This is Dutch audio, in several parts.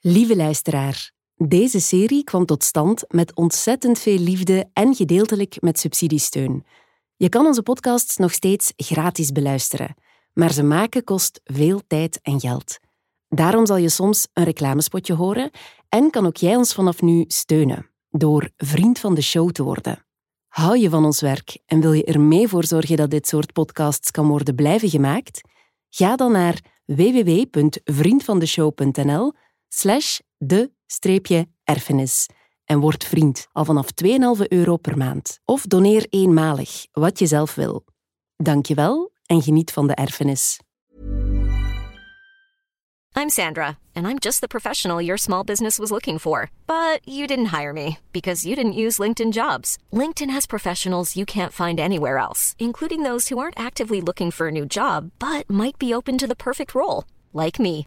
Lieve luisteraar, deze serie kwam tot stand met ontzettend veel liefde en gedeeltelijk met subsidiesteun. Je kan onze podcasts nog steeds gratis beluisteren, maar ze maken kost veel tijd en geld. Daarom zal je soms een reclamespotje horen en kan ook jij ons vanaf nu steunen door vriend van de show te worden. Hou je van ons werk en wil je er mee voor zorgen dat dit soort podcasts kan worden blijven gemaakt? Ga dan naar www.vriendvandeshow.nl slash de-erfenis en word vriend al vanaf 2,5 euro per maand. Of doneer eenmalig, wat je zelf wil. Dank je wel en geniet van de erfenis. I'm Sandra, and I'm just the professional your small business was looking for. But you didn't hire me because you didn't use LinkedIn jobs. LinkedIn has professionals you can't find anywhere else, including those who aren't actively looking for a new job but might be open to the perfect role, like me.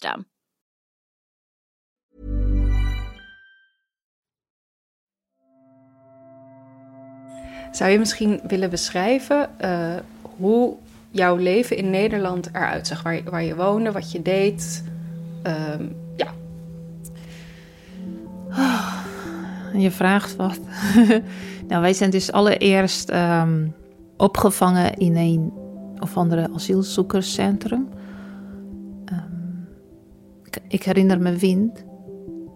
Zou je misschien willen beschrijven eh, hoe jouw leven in Nederland eruit zag? Waar je, waar je woonde, wat je deed? Ehm, ja. Je vraagt wat. nou, wij zijn dus allereerst ehm, opgevangen in een of andere asielzoekerscentrum. Ik, herinner me Wind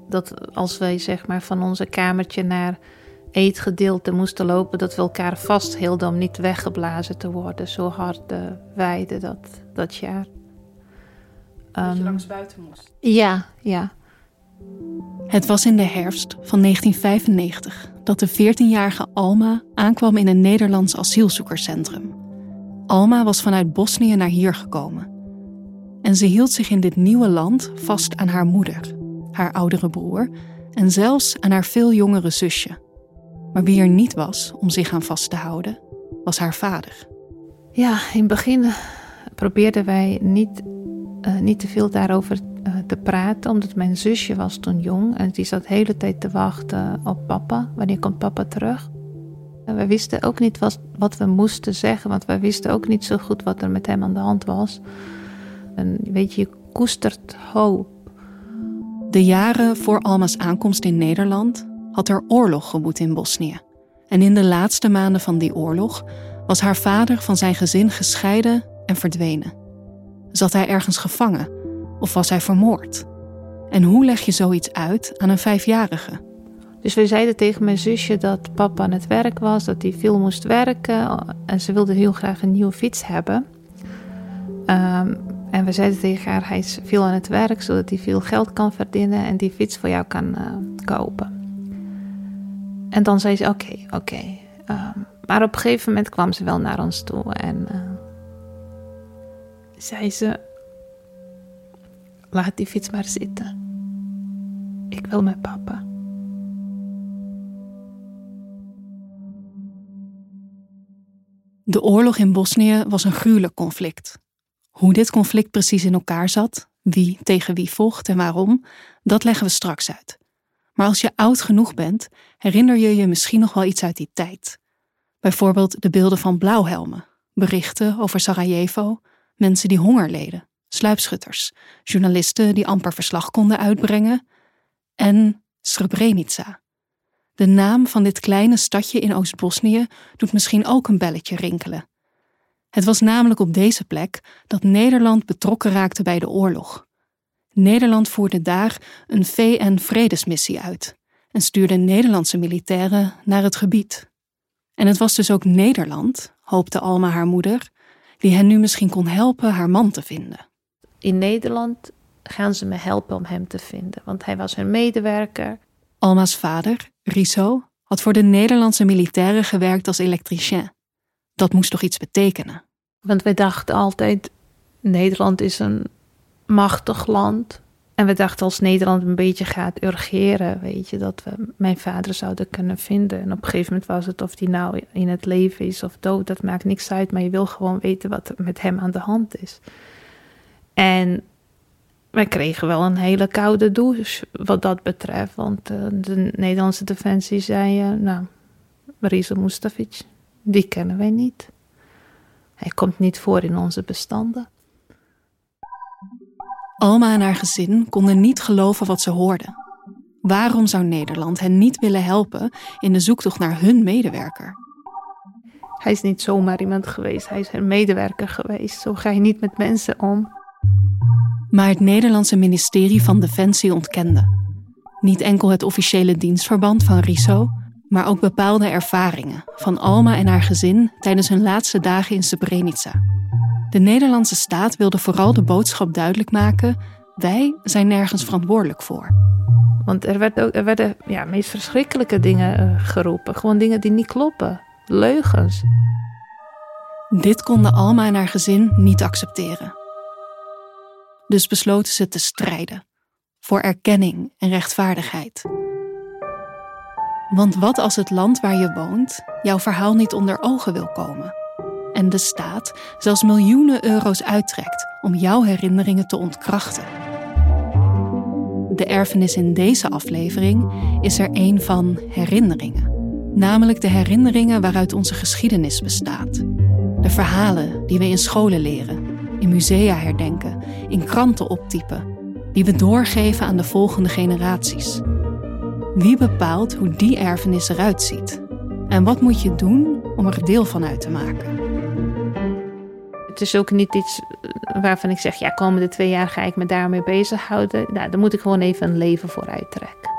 dat als wij zeg maar van onze kamertje naar eetgedeelte moesten lopen, dat we elkaar vasthielden om niet weggeblazen te worden. Zo hard uh, weide dat, dat jaar. Dat je Ehm, langs buiten moest. Ja, ja. Het was in de herfst van 1995 dat de 14-jarige Alma aankwam in een Nederlands asielzoekerscentrum. Alma was vanuit Bosnië naar hier gekomen. En ze hield zich in dit nieuwe land vast aan haar moeder, haar oudere broer en zelfs aan haar veel jongere zusje. Maar wie er niet was om zich aan vast te houden, was haar vader. Ja, in het begin probeerden wij niet, eh, niet te veel daarover eh, te praten, omdat mijn zusje was toen jong en die zat de hele tijd te wachten op papa. Wanneer komt papa terug? En we wisten ook niet wat, wat we moesten zeggen, want wij wisten ook niet zo goed wat er met hem aan de hand was. En weet je, je koestert hoop. De jaren voor Alma's aankomst in Nederland had er oorlog gewoed in Bosnië. En in de laatste maanden van die oorlog was haar vader van zijn gezin gescheiden en verdwenen. Zat hij ergens gevangen of was hij vermoord? En hoe leg je zoiets uit aan een vijfjarige? Dus we zeiden tegen mijn zusje dat papa aan het werk was, dat hij veel moest werken. En ze wilde heel graag een nieuwe fiets hebben. Ehm, en we zeiden tegen haar, hij is veel aan het werk, zodat hij veel geld kan verdienen en die fiets voor jou kan eh, kopen. En dan zei ze, oké, oké. Ehm, maar op een gegeven moment kwam ze wel naar ons toe en eh, zei ze, laat die fiets maar zitten. Ik wil met papa. De oorlog in Bosnië was een gruwelijk conflict. Hoe dit conflict precies in elkaar zat, wie tegen wie vocht en waarom, dat leggen we straks uit. Maar als je oud genoeg bent, herinner je je misschien nog wel iets uit die tijd. Bijvoorbeeld de beelden van blauwhelmen, berichten over Sarajevo, mensen die honger leden, sluipschutters, journalisten die amper verslag konden uitbrengen en Srebrenica. De naam van dit kleine stadje in Oost-Bosnië doet misschien ook een belletje rinkelen. Het was namelijk op deze plek dat Nederland betrokken raakte bij de oorlog. Nederland voerde daar een VN-vredesmissie uit en stuurde Nederlandse militairen naar het gebied. En het was dus ook Nederland, hoopte Alma haar moeder, die hen nu misschien kon helpen haar man te vinden. In Nederland gaan ze me helpen om hem te vinden, want hij was hun medewerker. Alma's vader, Riso, had voor de Nederlandse militairen gewerkt als elektricien. Dat moest toch iets betekenen? Want wij dachten altijd: Nederland is een machtig land. En we dachten als Nederland een beetje gaat urgeren, weet je, dat we mijn vader zouden kunnen vinden. En op een gegeven moment was het of die nou in het leven is of dood, dat maakt niks uit, maar je wil gewoon weten wat er met hem aan de hand is. En wij kregen wel een hele koude douche wat dat betreft, want uh, de Nederlandse defensie zei, uh, nou, Riza Mustafic, die kennen wij niet. Hij komt niet voor in onze bestanden. Alma en haar gezin konden niet geloven wat ze hoorden. Waarom zou Nederland hen niet willen helpen in de zoektocht naar hun medewerker? Hij is niet zomaar iemand geweest, hij is een medewerker geweest. Zo ga je niet met mensen om. Maar het Nederlandse ministerie van Defensie ontkende. Niet enkel het officiële dienstverband van Riso, maar ook bepaalde ervaringen van Alma en haar gezin tijdens hun laatste dagen in Srebrenica. De Nederlandse staat wilde vooral de boodschap duidelijk maken: wij zijn nergens verantwoordelijk voor. Want er, werd ook, er werden ja, meest verschrikkelijke dingen uh, geroepen. Gewoon dingen die niet kloppen. Leugens. Dit konden Alma en haar gezin niet accepteren. Dus besloten ze te strijden voor erkenning en rechtvaardigheid. Want wat als het land waar je woont jouw verhaal niet onder ogen wil komen? En de staat zelfs miljoenen euro's uittrekt om jouw herinneringen te ontkrachten. De erfenis in deze aflevering is er een van herinneringen. Namelijk de herinneringen waaruit onze geschiedenis bestaat. De verhalen die we in scholen leren, in musea herdenken, in kranten optypen, die we doorgeven aan de volgende generaties. Wie bepaalt hoe die erfenis eruit ziet? En wat moet je doen om er deel van uit te maken? Het is ook niet iets waarvan ik zeg, ja, komende twee jaar ga ik me daarmee bezighouden. Nou, daar moet ik gewoon even een leven voor uittrekken.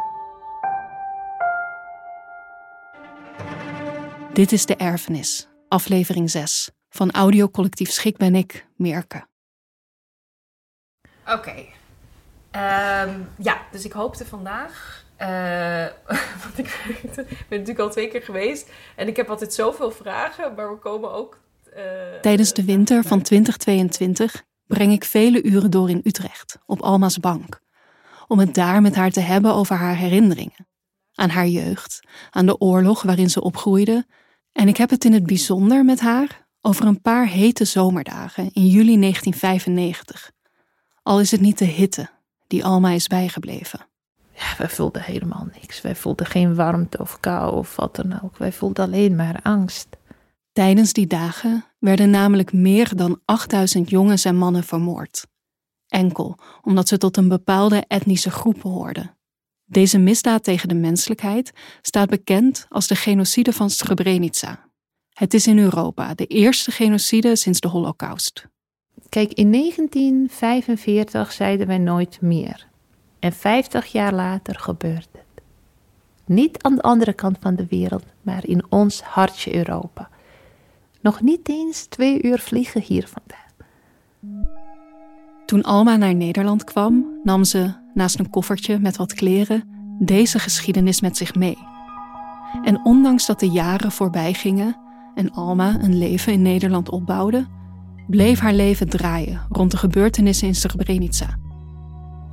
Dit is De Erfenis, aflevering 6 van audiocollectief Schik ben ik, Merke. Oké. Okay. Um, ja, dus ik hoopte vandaag uh, want ik ben natuurlijk al twee keer geweest. En ik heb altijd zoveel vragen, maar we komen ook. Uh, Tijdens de winter van 2022 breng ik vele uren door in Utrecht, op Alma's bank. Om het daar met haar te hebben over haar herinneringen. Aan haar jeugd, aan de oorlog waarin ze opgroeide. En ik heb het in het bijzonder met haar over een paar hete zomerdagen in juli 1995. Al is het niet de hitte die Alma is bijgebleven. Ja, wij voelden helemaal niks. Wij voelden geen warmte of kou of wat dan ook. Wij voelden alleen maar angst. Tijdens die dagen werden namelijk meer dan 8000 jongens en mannen vermoord. Enkel omdat ze tot een bepaalde etnische groep behoorden. Deze misdaad tegen de menselijkheid staat bekend als de genocide van Srebrenica. Het is in Europa de eerste genocide sinds de Holocaust. Kijk, in 1945 zeiden wij nooit meer. En 50 jaar later gebeurt het. Niet aan de andere kant van de wereld, maar in ons hartje Europa. Nog niet eens twee uur vliegen hier vandaan. Toen Alma naar Nederland kwam, nam ze, naast een koffertje met wat kleren, deze geschiedenis met zich mee. En ondanks dat de jaren voorbij gingen en Alma een leven in Nederland opbouwde, bleef haar leven draaien rond de gebeurtenissen in Srebrenica.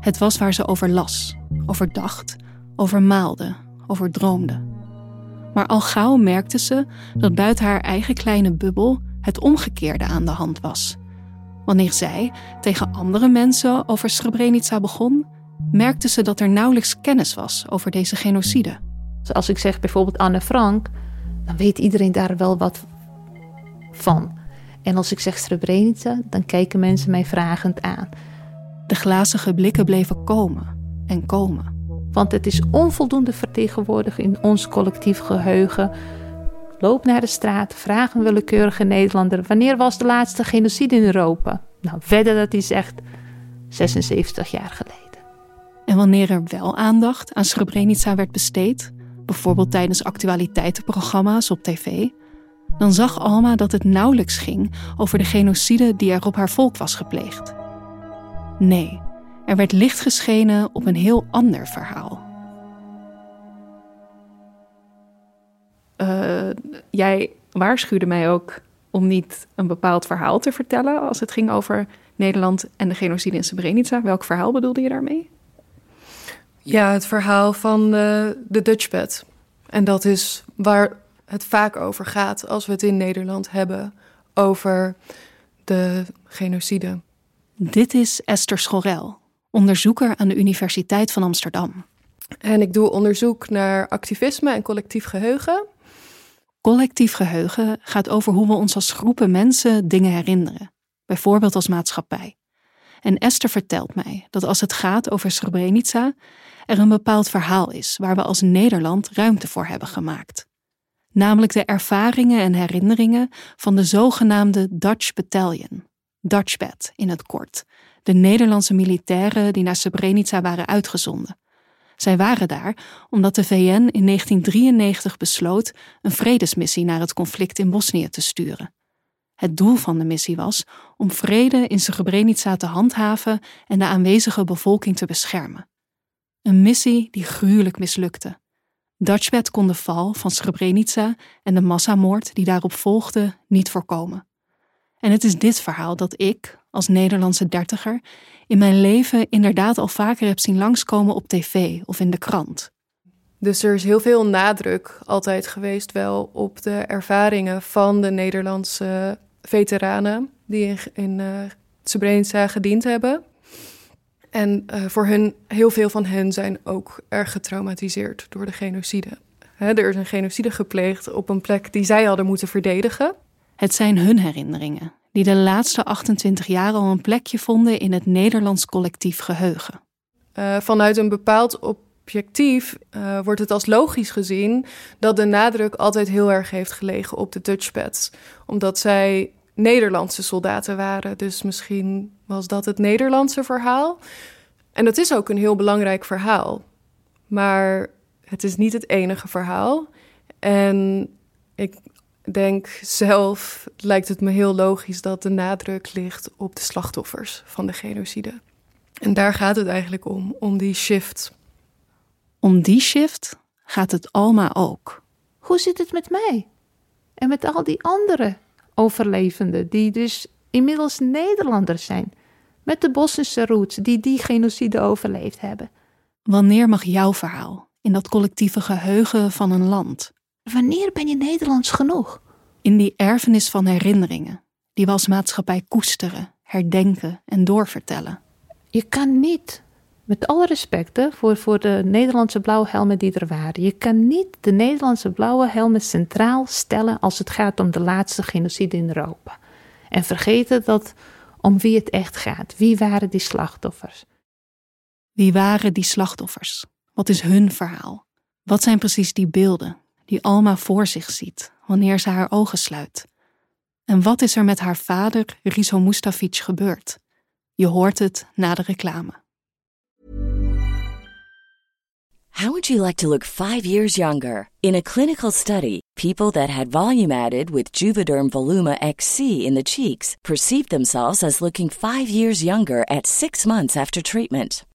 Het was waar ze over las, over dacht, over maalde, over droomde. Maar al gauw merkte ze dat buiten haar eigen kleine bubbel het omgekeerde aan de hand was. Wanneer zij tegen andere mensen over Srebrenica begon, merkte ze dat er nauwelijks kennis was over deze genocide. Als ik zeg bijvoorbeeld Anne Frank, dan weet iedereen daar wel wat van. En als ik zeg Srebrenica, dan kijken mensen mij vragend aan. De glazige blikken bleven komen en komen. Want het is onvoldoende vertegenwoordigd in ons collectief geheugen. Loop naar de straat, vraag een willekeurige Nederlander: wanneer was de laatste genocide in Europa? Nou, verder dat hij zegt 76 jaar geleden. En wanneer er wel aandacht aan Srebrenica werd besteed, bijvoorbeeld tijdens actualiteitenprogramma's op tv, dan zag Alma dat het nauwelijks ging over de genocide die er op haar volk was gepleegd. Nee, er werd licht geschenen op een heel ander verhaal. Uh, jij waarschuwde mij ook om niet een bepaald verhaal te vertellen als het ging over Nederland en de genocide in Srebrenica. Welk verhaal bedoelde je daarmee? Ja, het verhaal van de, de Dutchbed. En dat is waar het vaak over gaat als we het in Nederland hebben over de genocide. Dit is Esther Schorel, onderzoeker aan de Universiteit van Amsterdam. En ik doe onderzoek naar activisme en collectief geheugen. Collectief geheugen gaat over hoe we ons als groepen mensen dingen herinneren, bijvoorbeeld als maatschappij. En Esther vertelt mij dat als het gaat over Srebrenica, er een bepaald verhaal is waar we als Nederland ruimte voor hebben gemaakt. Namelijk de ervaringen en herinneringen van de zogenaamde Dutch Battalion, Dutchbat in het kort, de Nederlandse militairen die naar Srebrenica waren uitgezonden. Zij waren daar omdat de VN in 1993 besloot een vredesmissie naar het conflict in Bosnië te sturen. Het doel van de missie was om vrede in Srebrenica te handhaven en de aanwezige bevolking te beschermen. Een missie die gruwelijk mislukte. Dutchbed kon de val van Srebrenica en de massamoord die daarop volgde niet voorkomen. En het is dit verhaal dat ik, als Nederlandse dertiger, in mijn leven inderdaad al vaker heb zien langskomen op tv of in de krant. Dus er is heel veel nadruk altijd geweest wel op de ervaringen van de Nederlandse veteranen die in, in uh, gediend hebben. En uh, voor hun, heel veel van hen zijn ook erg getraumatiseerd door de genocide. er is een genocide gepleegd op een plek die zij hadden moeten verdedigen. Het zijn hun herinneringen die de laatste 28 jaar al een plekje vonden in het Nederlands collectief geheugen. Uh, vanuit een bepaald objectief uh, wordt het als logisch gezien dat de nadruk altijd heel erg heeft gelegen op de Dutchpads, omdat zij Nederlandse soldaten waren. Dus misschien was dat het Nederlandse verhaal. En dat is ook een heel belangrijk verhaal. Maar het is niet het enige verhaal. En ik denk zelf, lijkt het me heel logisch dat de nadruk ligt op de slachtoffers van de genocide. En daar gaat het eigenlijk om, om die shift. Om die shift gaat het Alma ook. Hoe zit het met mij? En met al die andere overlevenden, die dus inmiddels Nederlanders zijn, met de Bosnische roots, die die genocide overleefd hebben. Wanneer mag jouw verhaal in dat collectieve geheugen van een land? Wanneer ben je Nederlands genoeg? In die erfenis van herinneringen, die we als maatschappij koesteren, herdenken en doorvertellen. Je kan niet, met alle respect voor, voor de Nederlandse blauwhelmen die er waren, je kan niet de Nederlandse blauwe helmen centraal stellen als het gaat om de laatste genocide in Europa. En vergeten dat om wie het echt gaat. Wie waren die slachtoffers? Wie waren die slachtoffers? Wat is hun verhaal? Wat zijn precies die beelden die Alma voor zich ziet wanneer ze haar ogen sluit? En wat is er met haar vader, Rizo Mustafic, gebeurd? Je hoort het na de reclame. How would you like to look five years younger? In a clinical study, people that had volume added with Juvederm Voluma XC in the cheeks perceived themselves as looking five years younger at six months after treatment.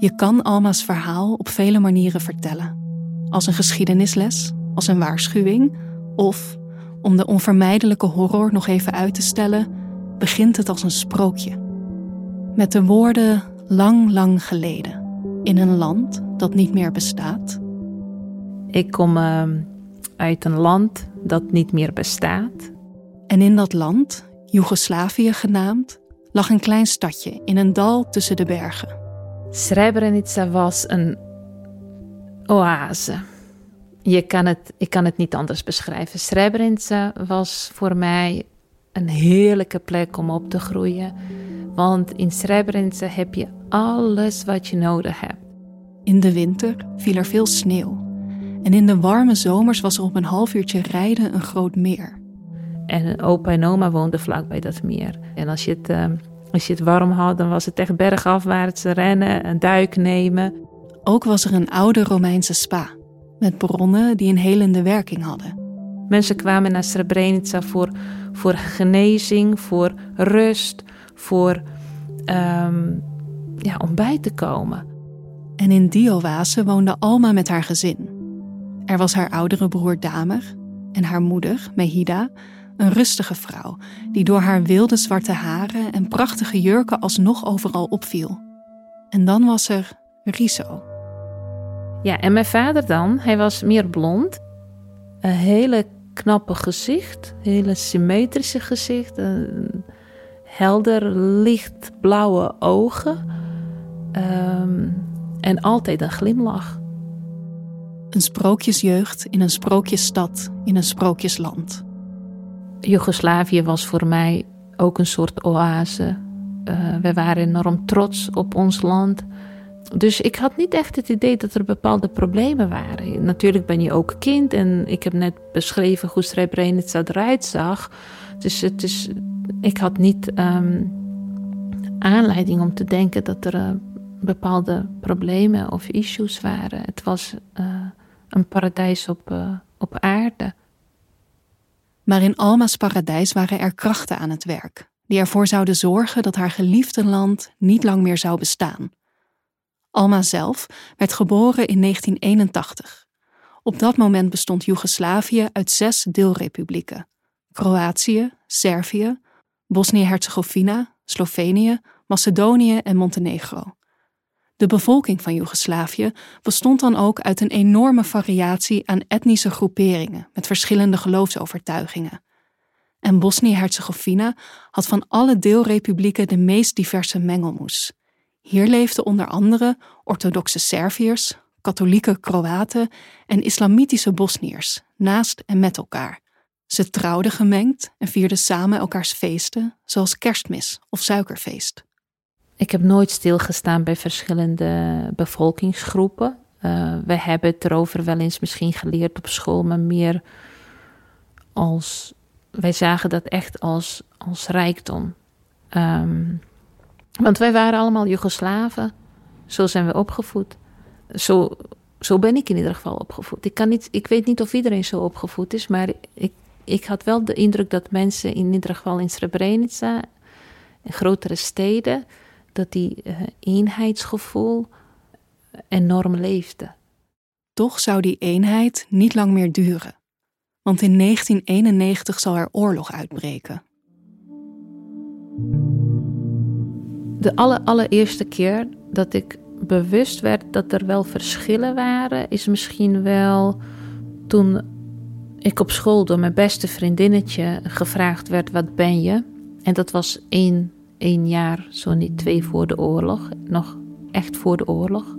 Je kan Alma's verhaal op vele manieren vertellen. Als een geschiedenisles, als een waarschuwing of, om de onvermijdelijke horror nog even uit te stellen, begint het als een sprookje. Met de woorden lang, lang geleden, in een land dat niet meer bestaat. Ik kom uh, uit een land dat niet meer bestaat. En in dat land, Joegoslavië genaamd, lag een klein stadje in een dal tussen de bergen. Srebrenica was een oase. Je kan het, ik kan het niet anders beschrijven. Srebrenica was voor mij een heerlijke plek om op te groeien. Want in Srebrenica heb je alles wat je nodig hebt. In de winter viel er veel sneeuw. En in de warme zomers was er op een half uurtje rijden een groot meer. En opa en oma woonden vlakbij dat meer. En als je het, uh, als je het warm had, dan was het echt bergafwaarts rennen, een duik nemen. Ook was er een oude Romeinse spa. Met bronnen die een helende werking hadden. Mensen kwamen naar Srebrenica voor, voor genezing, voor rust, voor um, ja, om bij te komen. En in die oase woonde Alma met haar gezin. Er was haar oudere broer Damer en haar moeder, Mehida, een rustige vrouw die door haar wilde zwarte haren en prachtige jurken alsnog overal opviel. En dan was er Riso. Ja, en mijn vader dan, hij was meer blond, een hele knappe gezicht, hele symmetrische gezicht, een helder lichtblauwe ogen um, en altijd een glimlach. Een sprookjesjeugd in een sprookjesstad in een sprookjesland. Joegoslavië was voor mij ook een soort oase. Uh, we waren enorm trots op ons land. Dus ik had niet echt het idee dat er bepaalde problemen waren. Natuurlijk ben je ook kind en ik heb net beschreven hoe Srebrenica eruit zag. Dus het is, ik had niet um, aanleiding om te denken dat er uh, bepaalde problemen of issues waren. Het was uh, een paradijs op, op aarde. Maar in Alma's paradijs waren er krachten aan het werk, die ervoor zouden zorgen dat haar geliefde land niet lang meer zou bestaan. Alma zelf werd geboren in 1981. Op dat moment bestond Joegoslavië uit zes deelrepublieken: Kroatië, Servië, Bosnië-Herzegovina, Slovenië, Macedonië en Montenegro. De bevolking van Joegoslavië bestond dan ook uit een enorme variatie aan etnische groeperingen met verschillende geloofsovertuigingen. En Bosnië-Herzegovina had van alle deelrepublieken de meest diverse mengelmoes. Hier leefden onder andere orthodoxe Serviërs, katholieke Kroaten en islamitische Bosniërs, naast en met elkaar. Ze trouwden gemengd en vierden samen elkaars feesten, zoals kerstmis of suikerfeest. Ik heb nooit stilgestaan bij verschillende bevolkingsgroepen. Uh, we hebben het erover wel eens misschien geleerd op school, maar meer als. Wij zagen dat echt als, als rijkdom. Um, want wij waren allemaal Joegoslaven. Zo zijn we opgevoed. Zo, zo ben ik in ieder geval opgevoed. Ik, kan niet, ik weet niet of iedereen zo opgevoed is, maar ik, ik had wel de indruk dat mensen in ieder geval in Srebrenica, in grotere steden, dat die uh, eenheidsgevoel enorm leefde. Toch zou die eenheid niet lang meer duren. Want in 1991 zal er oorlog uitbreken. De aller, allereerste keer dat ik bewust werd dat er wel verschillen waren, is misschien wel toen ik op school door mijn beste vriendinnetje gevraagd werd: Wat ben je? En dat was één één jaar, zo niet twee voor de oorlog, nog echt voor de oorlog.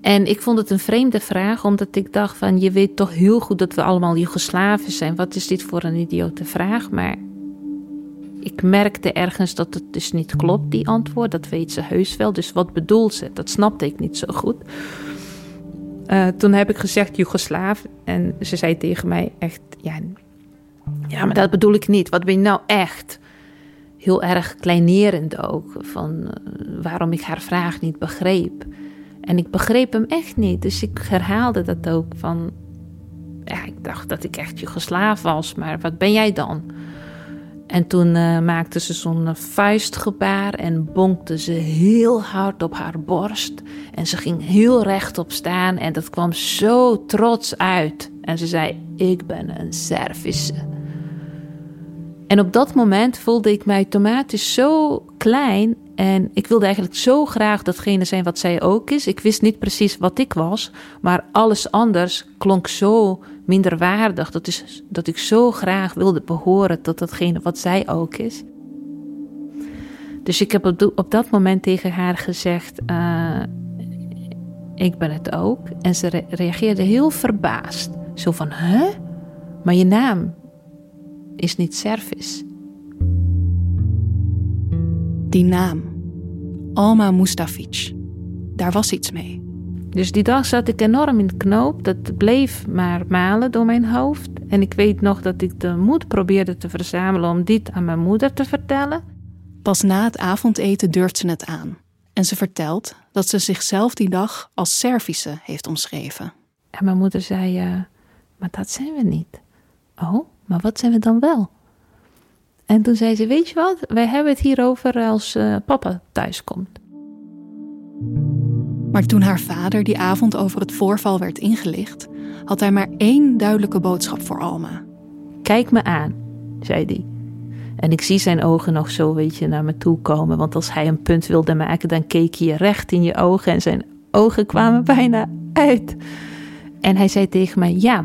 En ik vond het een vreemde vraag, omdat ik dacht van... je weet toch heel goed dat we allemaal Joegoslaven zijn. Wat is dit voor een idiote vraag? Maar ik merkte ergens dat het dus niet klopt, die antwoord. Dat weet ze heus wel. Dus wat bedoelt ze? Dat snapte ik niet zo goed. Uh, toen heb ik gezegd Joegoslaaf. En ze zei tegen mij echt... Ja, ja, maar dat bedoel ik niet. Wat ben je nou echt? Heel erg kleinerend ook. Van uh, waarom ik haar vraag niet begreep. En ik begreep hem echt niet. Dus ik herhaalde dat ook van... Ja, ik dacht dat ik echt Joegoslaaf was. Maar wat ben jij dan? En toen uh, maakte ze zo'n vuistgebaar en bonkte ze heel hard op haar borst. En ze ging heel rechtop staan en dat kwam zo trots uit. En ze zei: Ik ben een Servische. En op dat moment voelde ik mij automatisch zo klein. En ik wilde eigenlijk zo graag datgene zijn wat zij ook is. Ik wist niet precies wat ik was, maar alles anders klonk zo minderwaardig. Dat, is, dat ik zo graag wilde behoren tot datgene wat zij ook is. Dus ik heb op, dat moment tegen haar gezegd: uh, Ik ben het ook. En ze reageerde heel verbaasd. Zo van: Huh? Maar je naam is niet Servisch. Die naam, Alma Mustafic, daar was iets mee. Dus die dag zat ik enorm in de knoop. Dat bleef maar malen door mijn hoofd. En ik weet nog dat ik de moed probeerde te verzamelen om dit aan mijn moeder te vertellen. Pas na het avondeten durft ze het aan. En ze vertelt dat ze zichzelf die dag als Servische heeft omschreven. En mijn moeder zei: uh, Maar dat zijn we niet. Oh, maar wat zijn we dan wel? En toen zei ze: Weet je wat, wij hebben het hierover als uh, papa thuiskomt. Maar toen haar vader die avond over het voorval werd ingelicht, had hij maar één duidelijke boodschap voor Alma. Kijk me aan, zei hij. En ik zie zijn ogen nog zo, weet je, naar me toe komen. Want als hij een punt wilde maken, dan keek hij recht in je ogen en zijn ogen kwamen bijna uit. En hij zei tegen mij: Ja,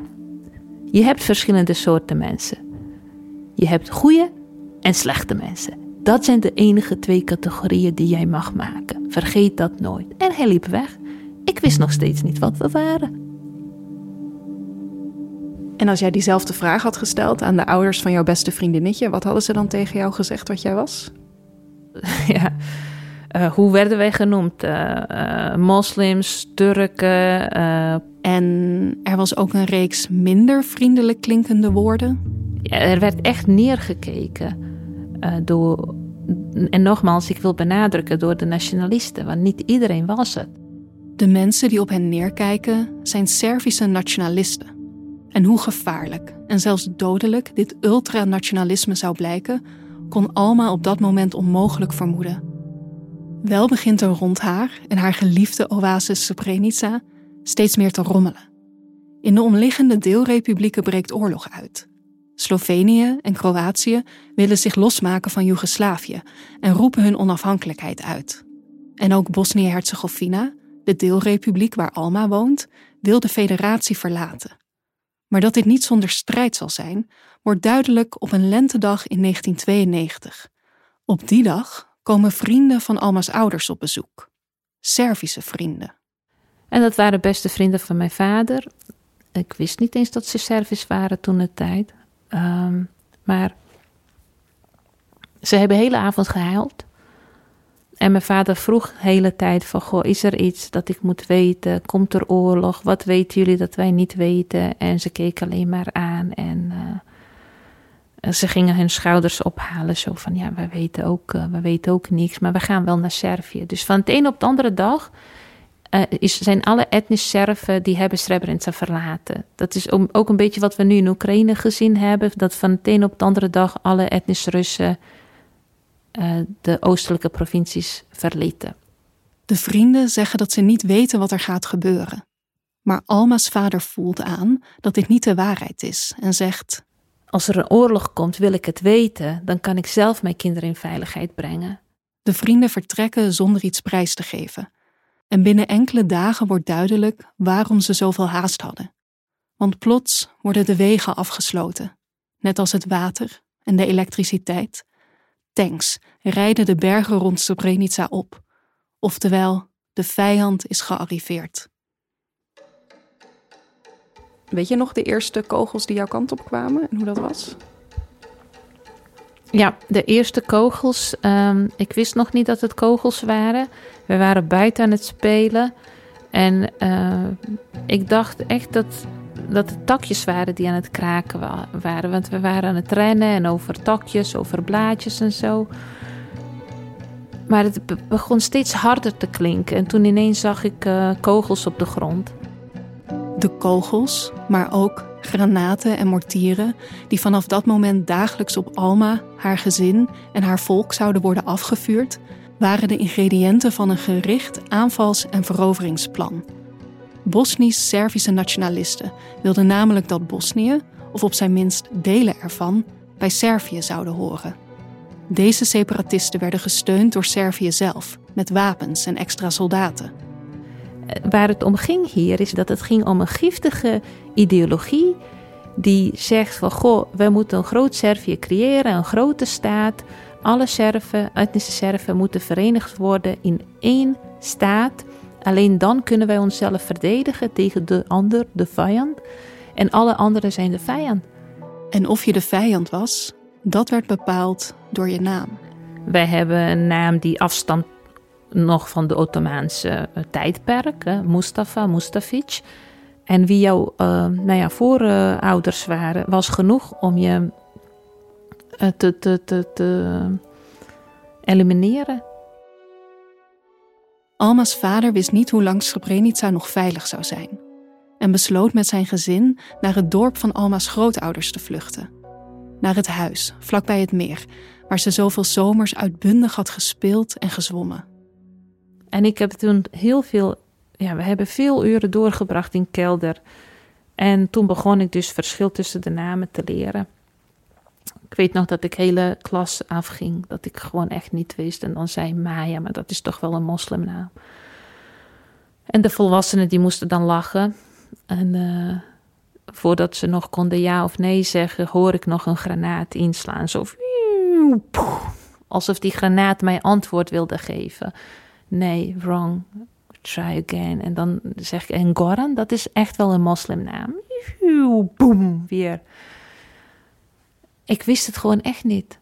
je hebt verschillende soorten mensen. Je hebt goede en slechte mensen. Dat zijn de enige twee categorieën die jij mag maken. Vergeet dat nooit. En hij liep weg. Ik wist nog steeds niet wat we waren. En als jij diezelfde vraag had gesteld aan de ouders van jouw beste vriendinnetje, wat hadden ze dan tegen jou gezegd wat jij was? Ja, uh, hoe werden wij genoemd? Uh, uh, moslims, Turken. En er was ook een reeks minder vriendelijk klinkende woorden. Ja, er werd echt neergekeken door en nogmaals, ik wil benadrukken door de nationalisten, want niet iedereen was het. De mensen die op hen neerkijken zijn Servische nationalisten. En hoe gevaarlijk en zelfs dodelijk dit ultranationalisme zou blijken, kon Alma op dat moment onmogelijk vermoeden. Wel begint er rond haar en haar geliefde oasis Srebrenica steeds meer te rommelen. In de omliggende deelrepublieken breekt oorlog uit. Slovenië en Kroatië willen zich losmaken van Joegoslavië en roepen hun onafhankelijkheid uit. En ook Bosnië-Herzegovina, de deelrepubliek waar Alma woont, wil de federatie verlaten. Maar dat dit niet zonder strijd zal zijn, wordt duidelijk op een lentedag in 1992. Op die dag komen vrienden van Alma's ouders op bezoek. Servische vrienden. En dat waren beste vrienden van mijn vader. Ik wist niet eens dat ze Servisch waren toen de tijd. Um, maar ze hebben de hele avond gehuild. En mijn vader vroeg de hele tijd van, goh, is er iets dat ik moet weten? Komt er oorlog? Wat weten jullie dat wij niet weten? En ze keken alleen maar aan en uh, ze gingen hun schouders ophalen. Zo van, ja, we weten, ook, uh, we weten ook niks, maar we gaan wel naar Servië. Dus van het een op de andere dag uh, is, zijn alle etnische Serven die hebben Srebrenica verlaten. Dat is ook een beetje wat we nu in Oekraïne gezien hebben. Dat van het een op de andere dag alle etnische Russen uh, de oostelijke provincies verlieten. De vrienden zeggen dat ze niet weten wat er gaat gebeuren. Maar Alma's vader voelt aan dat dit niet de waarheid is en zegt: Als er een oorlog komt, wil ik het weten, dan kan ik zelf mijn kinderen in veiligheid brengen. De vrienden vertrekken zonder iets prijs te geven. En binnen enkele dagen wordt duidelijk waarom ze zoveel haast hadden. Want plots worden de wegen afgesloten, net als het water en de elektriciteit. Tanks rijden de bergen rond Srebrenica op, oftewel de vijand is gearriveerd. Weet je nog de eerste kogels die jouw kant op kwamen en hoe dat was? Ja, de eerste kogels. ehm, ik wist nog niet dat het kogels waren. We waren buiten aan het spelen. En eh, ik dacht echt dat, dat het takjes waren die aan het kraken wa- waren. Want we waren aan het rennen en over takjes, over blaadjes en zo. Maar het be- begon steeds harder te klinken. En toen ineens zag ik eh, kogels op de grond. De kogels, maar ook granaten en mortieren die vanaf dat moment dagelijks op Alma, haar gezin en haar volk zouden worden afgevuurd, waren de ingrediënten van een gericht aanvals- en veroveringsplan. Bosnisch-Servische nationalisten wilden namelijk dat Bosnië, of op zijn minst delen ervan, bij Servië zouden horen. Deze separatisten werden gesteund door Servië zelf, met wapens en extra soldaten. Waar het om ging hier is dat het ging om een giftige ideologie die zegt van goh, wij moeten een groot Servië creëren, een grote staat. Alle Serven, etnische Serven moeten verenigd worden in één staat. Alleen dan kunnen wij onszelf verdedigen tegen de ander, de vijand. En alle anderen zijn de vijand. En of je de vijand was, dat werd bepaald door je naam. Wij hebben een naam die afstamt nog van de Ottomaanse eh, tijdperk, Mustafa, Mustafic. En wie jouw eh, nou ja, voorouders waren, was genoeg om je eh, te, te, te, te elimineren. Alma's vader wist niet hoe lang Srebrenica nog veilig zou zijn en besloot met zijn gezin naar het dorp van Alma's grootouders te vluchten. Naar het huis, vlakbij het meer, waar ze zoveel zomers uitbundig had gespeeld en gezwommen. En ik heb toen heel veel, ja, we hebben veel uren doorgebracht in kelder. En toen begon ik dus verschil tussen de namen te leren. Ik weet nog dat ik hele klas afging, dat ik gewoon echt niet wist. En dan zei Maya, maar dat is toch wel een moslimnaam. En de volwassenen die moesten dan lachen. En eh, voordat ze nog konden ja of nee zeggen, hoor ik nog een granaat inslaan. Zo, alsof die granaat mij antwoord wilde geven. Nee, wrong. Try again. En dan zeg ik, en Goran, dat is echt wel een moslimnaam. Boom, weer. Ik wist het gewoon echt niet.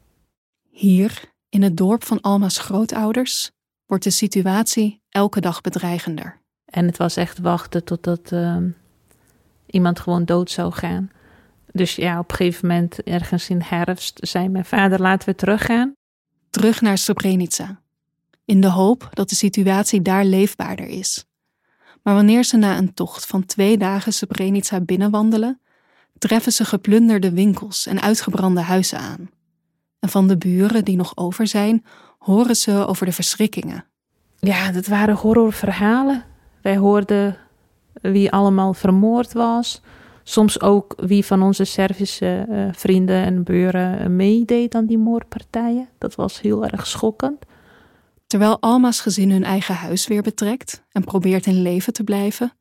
Hier, in het dorp van Alma's grootouders, wordt de situatie elke dag bedreigender. En het was echt wachten totdat ehm, iemand gewoon dood zou gaan. Dus ja, op een gegeven moment, ergens in herfst, zei mijn vader: laten we teruggaan. Terug naar Srebrenica, in de hoop dat de situatie daar leefbaarder is. Maar wanneer ze na een tocht van twee dagen Srebrenica binnenwandelen, treffen ze geplunderde winkels en uitgebrande huizen aan. En van de buren die nog over zijn, horen ze over de verschrikkingen. Ja, dat waren horrorverhalen. Wij hoorden wie allemaal vermoord was. Soms ook wie van onze Servische eh, vrienden en buren meedeed aan die moordpartijen. Dat was heel erg schokkend. Terwijl Alma's gezin hun eigen huis weer betrekt en probeert in leven te blijven,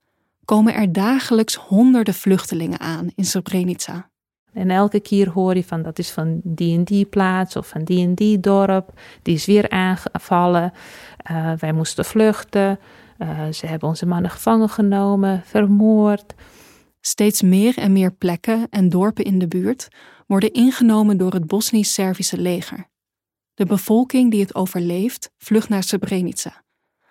komen er dagelijks honderden vluchtelingen aan in Srebrenica. En elke keer hoor je van dat is van die en die plaats of van die en die dorp. Die is weer aangevallen. Uh, wij moesten vluchten. Uh, ze hebben onze mannen gevangen genomen, vermoord. Steeds meer en meer plekken en dorpen in de buurt worden ingenomen door het Bosnisch-Servische leger. De bevolking die het overleeft, vlucht naar Srebrenica.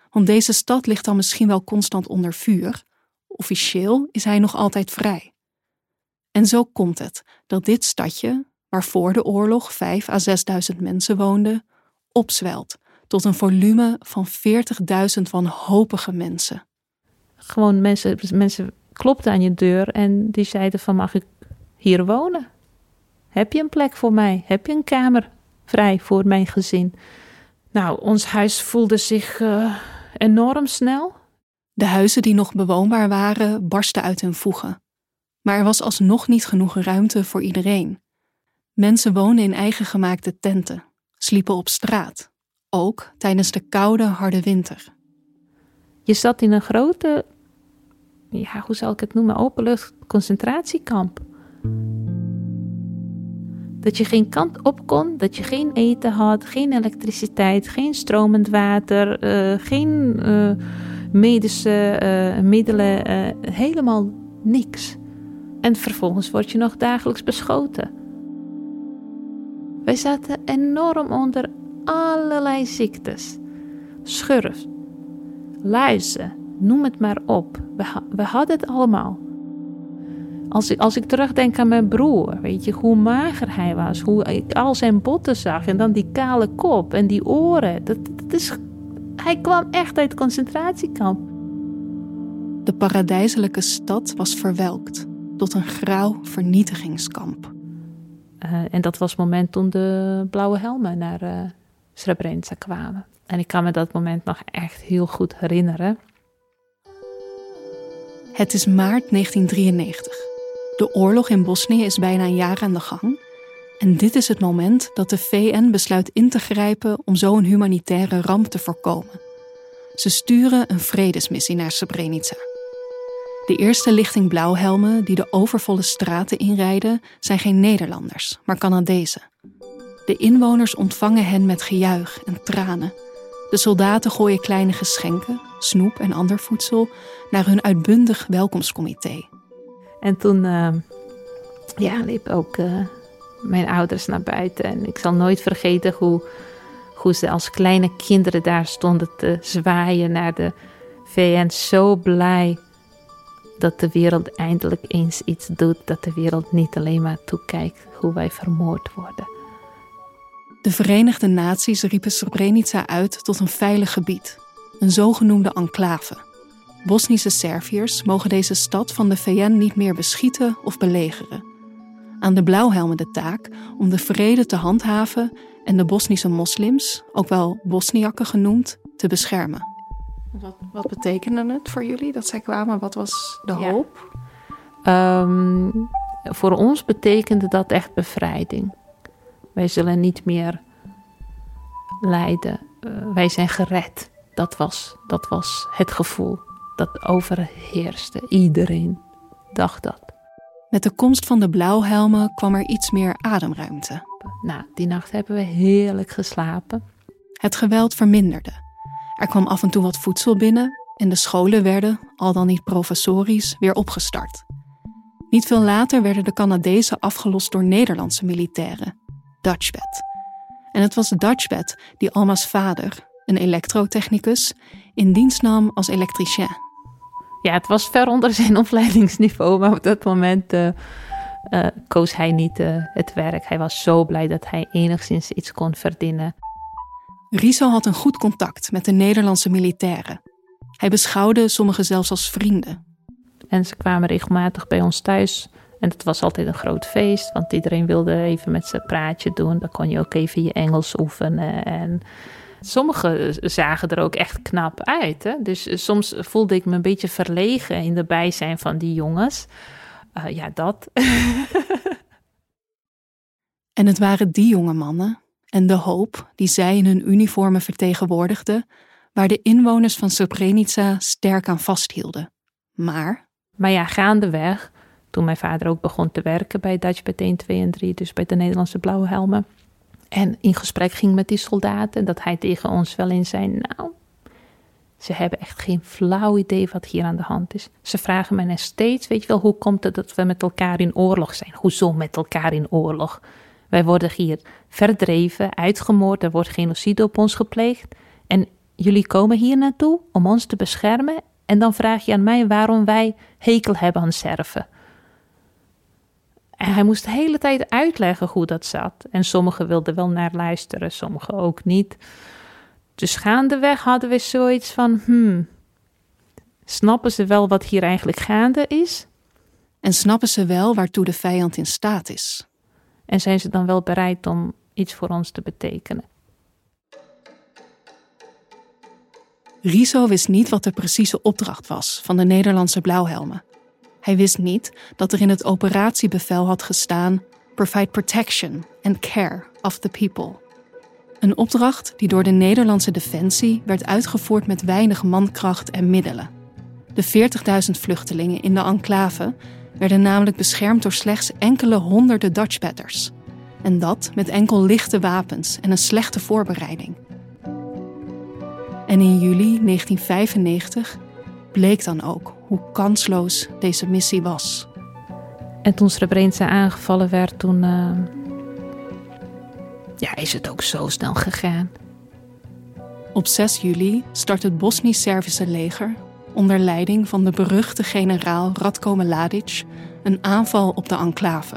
Want deze stad ligt dan misschien wel constant onder vuur. Officieel is hij nog altijd vrij. En zo komt het dat dit stadje, waar voor de oorlog 5 à 6.000 mensen woonden, opzwelt tot een volume van 40.000 wanhopige mensen. Gewoon mensen, mensen klopten aan je deur en die zeiden van mag ik hier wonen? Heb je een plek voor mij? Heb je een kamer vrij voor mijn gezin? Nou, ons huis voelde zich uh, enorm snel. De huizen die nog bewoonbaar waren, barsten uit hun voegen. Maar er was alsnog niet genoeg ruimte voor iedereen. Mensen woonden in eigen gemaakte tenten, sliepen op straat, ook tijdens de koude, harde winter. Je zat in een grote, ja, hoe zal ik het noemen, openlucht concentratiekamp. Dat je geen kant op kon, dat je geen eten had, geen elektriciteit, geen stromend water, uh, geen uh, medische uh, middelen, helemaal niks. En vervolgens word je nog dagelijks beschoten. Wij zaten enorm onder allerlei ziektes. Schurf, luizen, noem het maar op. We hadden het allemaal. Als ik, als ik terugdenk aan mijn broer, weet je, hoe mager hij was, hoe ik al zijn botten zag en dan die kale kop en die oren. Dat, dat is, hij kwam echt uit het concentratiekamp. De paradijselijke stad was verwelkt tot een grauw vernietigingskamp. Uh, en dat was het moment toen de blauwe helmen naar uh, Srebrenica kwamen. En ik kan me dat moment nog echt heel goed herinneren. Het is maart 1993. De oorlog in Bosnië is bijna een jaar aan de gang. En dit is het moment dat de VN besluit in te grijpen om zo een humanitaire ramp te voorkomen. Ze sturen een vredesmissie naar Srebrenica. De eerste lichting blauwhelmen die de overvolle straten inrijden, zijn geen Nederlanders, maar Canadezen. De inwoners ontvangen hen met gejuich en tranen. De soldaten gooien kleine geschenken, snoep en ander voedsel, naar hun uitbundig welkomstcomité. En toen uh, ja, liep ook uh, mijn ouders naar buiten. En ik zal nooit vergeten hoe, hoe ze als kleine kinderen daar stonden te zwaaien naar de VN. Zo blij dat de wereld eindelijk eens iets doet. Dat de wereld niet alleen maar toekijkt hoe wij vermoord worden. De Verenigde Naties riepen Srebrenica uit tot een veilig gebied, een zogenoemde enclave. Bosnische Serviërs mogen deze stad van de VN niet meer beschieten of belegeren. Aan de blauwhelmen de taak om de vrede te handhaven en de Bosnische moslims, ook wel Bosniakken genoemd, te beschermen. Wat, wat betekende het voor jullie dat zij kwamen? Wat was de hoop? Um, voor ons betekende dat echt bevrijding. Wij zullen niet meer lijden. Uh, wij zijn gered. Dat was, dat was het gevoel dat overheerste. Iedereen dacht dat. Met de komst van de blauwhelmen kwam er iets meer ademruimte. Nou, die nacht hebben we heerlijk geslapen. Het geweld verminderde. Er kwam af en toe wat voedsel binnen en de scholen werden, al dan niet professorisch, weer opgestart. Niet veel later werden de Canadezen afgelost door Nederlandse militairen, Dutchbed. En het was Dutchbed die Alma's vader, een elektrotechnicus, in dienst nam als elektricien ja, het was ver onder zijn opleidingsniveau, maar op dat moment uh, uh, koos hij niet uh, het werk. Hij was zo blij dat hij enigszins iets kon verdienen. Riso had een goed contact met de Nederlandse militairen. Hij beschouwde sommigen zelfs als vrienden. En ze kwamen regelmatig bij ons thuis. En het was altijd een groot feest, want iedereen wilde even met zijn praatje doen. Dan kon je ook even je Engels oefenen. En Sommigen zagen er ook echt knap uit. Hè? Dus eh, soms voelde ik me een beetje verlegen in de bijzijn van die jongens. Uh, ja, dat. en het waren die jonge mannen en de hoop die zij in hun uniformen vertegenwoordigden, waar de inwoners van Srebrenica sterk aan vasthielden. Maar. Maar ja, gaandeweg, toen mijn vader ook begon te werken bij Dutch 1, 2 en 3, dus bij de Nederlandse Blauwe Helmen en in gesprek ging met die soldaten, dat hij tegen ons wel in zei: Nou, ze hebben echt geen flauw idee wat hier aan de hand is. Ze vragen mij steeds: Weet je wel, hoe komt het dat we met elkaar in oorlog zijn? Hoezo met elkaar in oorlog? Wij worden hier verdreven, uitgemoord, er wordt genocide op ons gepleegd. En jullie komen hier naartoe om ons te beschermen. En dan vraag je aan mij waarom wij hekel hebben aan Serven. En hij moest de hele tijd uitleggen hoe dat zat. En sommigen wilden wel naar luisteren, sommigen ook niet. Dus gaandeweg hadden we zoiets van: hmm, snappen ze wel wat hier eigenlijk gaande is? En snappen ze wel waartoe de vijand in staat is? En zijn ze dan wel bereid om iets voor ons te betekenen? Riso wist niet wat de precieze opdracht was van de Nederlandse blauwhelmen. Hij wist niet dat er in het operatiebevel had gestaan: Provide protection and care of the people. Een opdracht die door de Nederlandse defensie werd uitgevoerd met weinig mankracht en middelen. De 40.000 vluchtelingen in de enclave werden namelijk beschermd door slechts enkele honderden Dutchbatters. En dat met enkel lichte wapens en een slechte voorbereiding. En in juli 1995 bleek dan ook hoe kansloos deze missie was. En toen Srebrenica aangevallen werd, toen uh, ja, is het ook zo snel gegaan. Op 6 juli start het Bosnisch-Servische leger onder leiding van de beruchte generaal Radko Mladic een aanval op de enclave.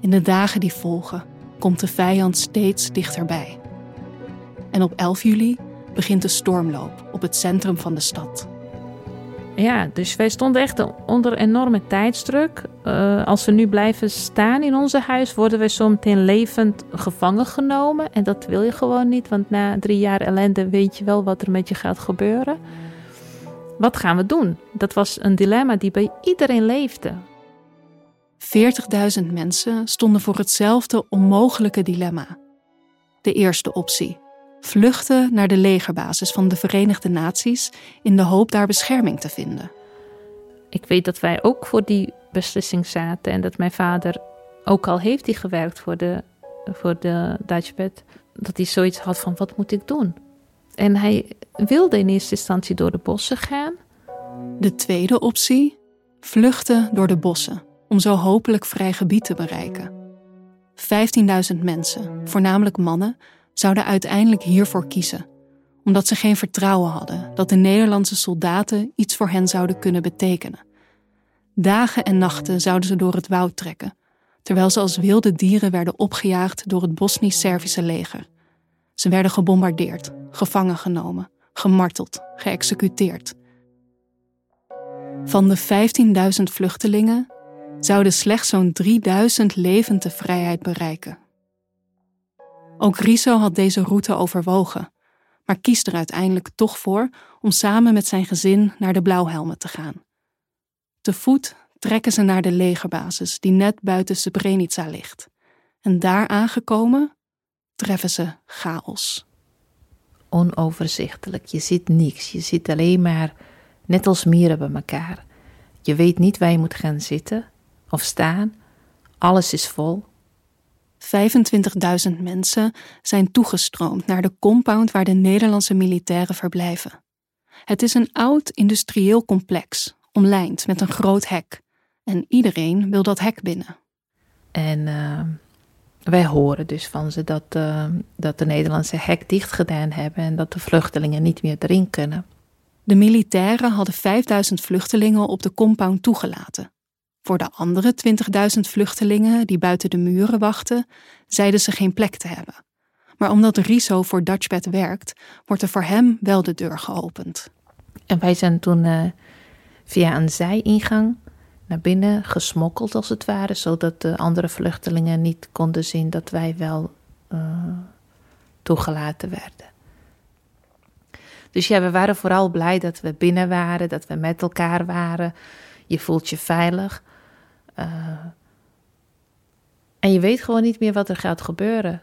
In de dagen die volgen komt de vijand steeds dichterbij. En op 11 juli begint de stormloop op het centrum van de stad. Ja, dus wij stonden echt onder enorme tijdsdruk. Uh, als we nu blijven staan in onze huis, worden we zo meteen levend gevangen genomen. En dat wil je gewoon niet, want na drie jaar ellende weet je wel wat er met je gaat gebeuren. Wat gaan we doen? Dat was een dilemma die bij iedereen leefde. 40.000 mensen stonden voor hetzelfde onmogelijke dilemma. De eerste optie: vluchten naar de legerbasis van de Verenigde Naties in de hoop daar bescherming te vinden. Ik weet dat wij ook voor die beslissing zaten en dat mijn vader, ook al heeft hij gewerkt voor de, voor de Dutchbed, dat hij zoiets had van: wat moet ik doen? En hij wilde in eerste instantie door de bossen gaan. De tweede optie: vluchten door de bossen om zo hopelijk vrij gebied te bereiken. 15.000 mensen, voornamelijk mannen, zouden uiteindelijk hiervoor kiezen, omdat ze geen vertrouwen hadden dat de Nederlandse soldaten iets voor hen zouden kunnen betekenen. Dagen en nachten zouden ze door het woud trekken, terwijl ze als wilde dieren werden opgejaagd door het Bosnisch-Servische leger. Ze werden gebombardeerd, gevangen genomen, gemarteld, geëxecuteerd. Van de 15.000 vluchtelingen zouden slechts zo'n 3000 levend de vrijheid bereiken. Ook Riso had deze route overwogen, maar kiest er uiteindelijk toch voor om samen met zijn gezin naar de Blauwhelmen te gaan. Te voet trekken ze naar de legerbasis die net buiten Srebrenica ligt. En daar aangekomen treffen ze chaos. Onoverzichtelijk, je ziet niks, je ziet alleen maar net als mieren bij elkaar. Je weet niet waar je moet gaan zitten of staan, alles is vol. 25.000 mensen zijn toegestroomd naar de compound waar de Nederlandse militairen verblijven. Het is een oud industrieel complex, omlijnd met een groot hek. En iedereen wil dat hek binnen. En uh, wij horen dus van ze dat, uh, dat de Nederlandse hek dicht gedaan hebben en dat de vluchtelingen niet meer erin kunnen. De militairen hadden 5000 vluchtelingen op de compound toegelaten. Voor de andere 20.000 vluchtelingen die buiten de muren wachten, zeiden ze geen plek te hebben. Maar omdat Riso voor Dutchbed werkt, wordt er voor hem wel de deur geopend. En wij zijn toen uh, via een zijingang naar binnen gesmokkeld, als het ware, zodat de andere vluchtelingen niet konden zien dat wij wel uh, toegelaten werden. Dus ja, we waren vooral blij dat we binnen waren, dat we met elkaar waren. Je voelt je veilig. Uh, en je weet gewoon niet meer wat er gaat gebeuren.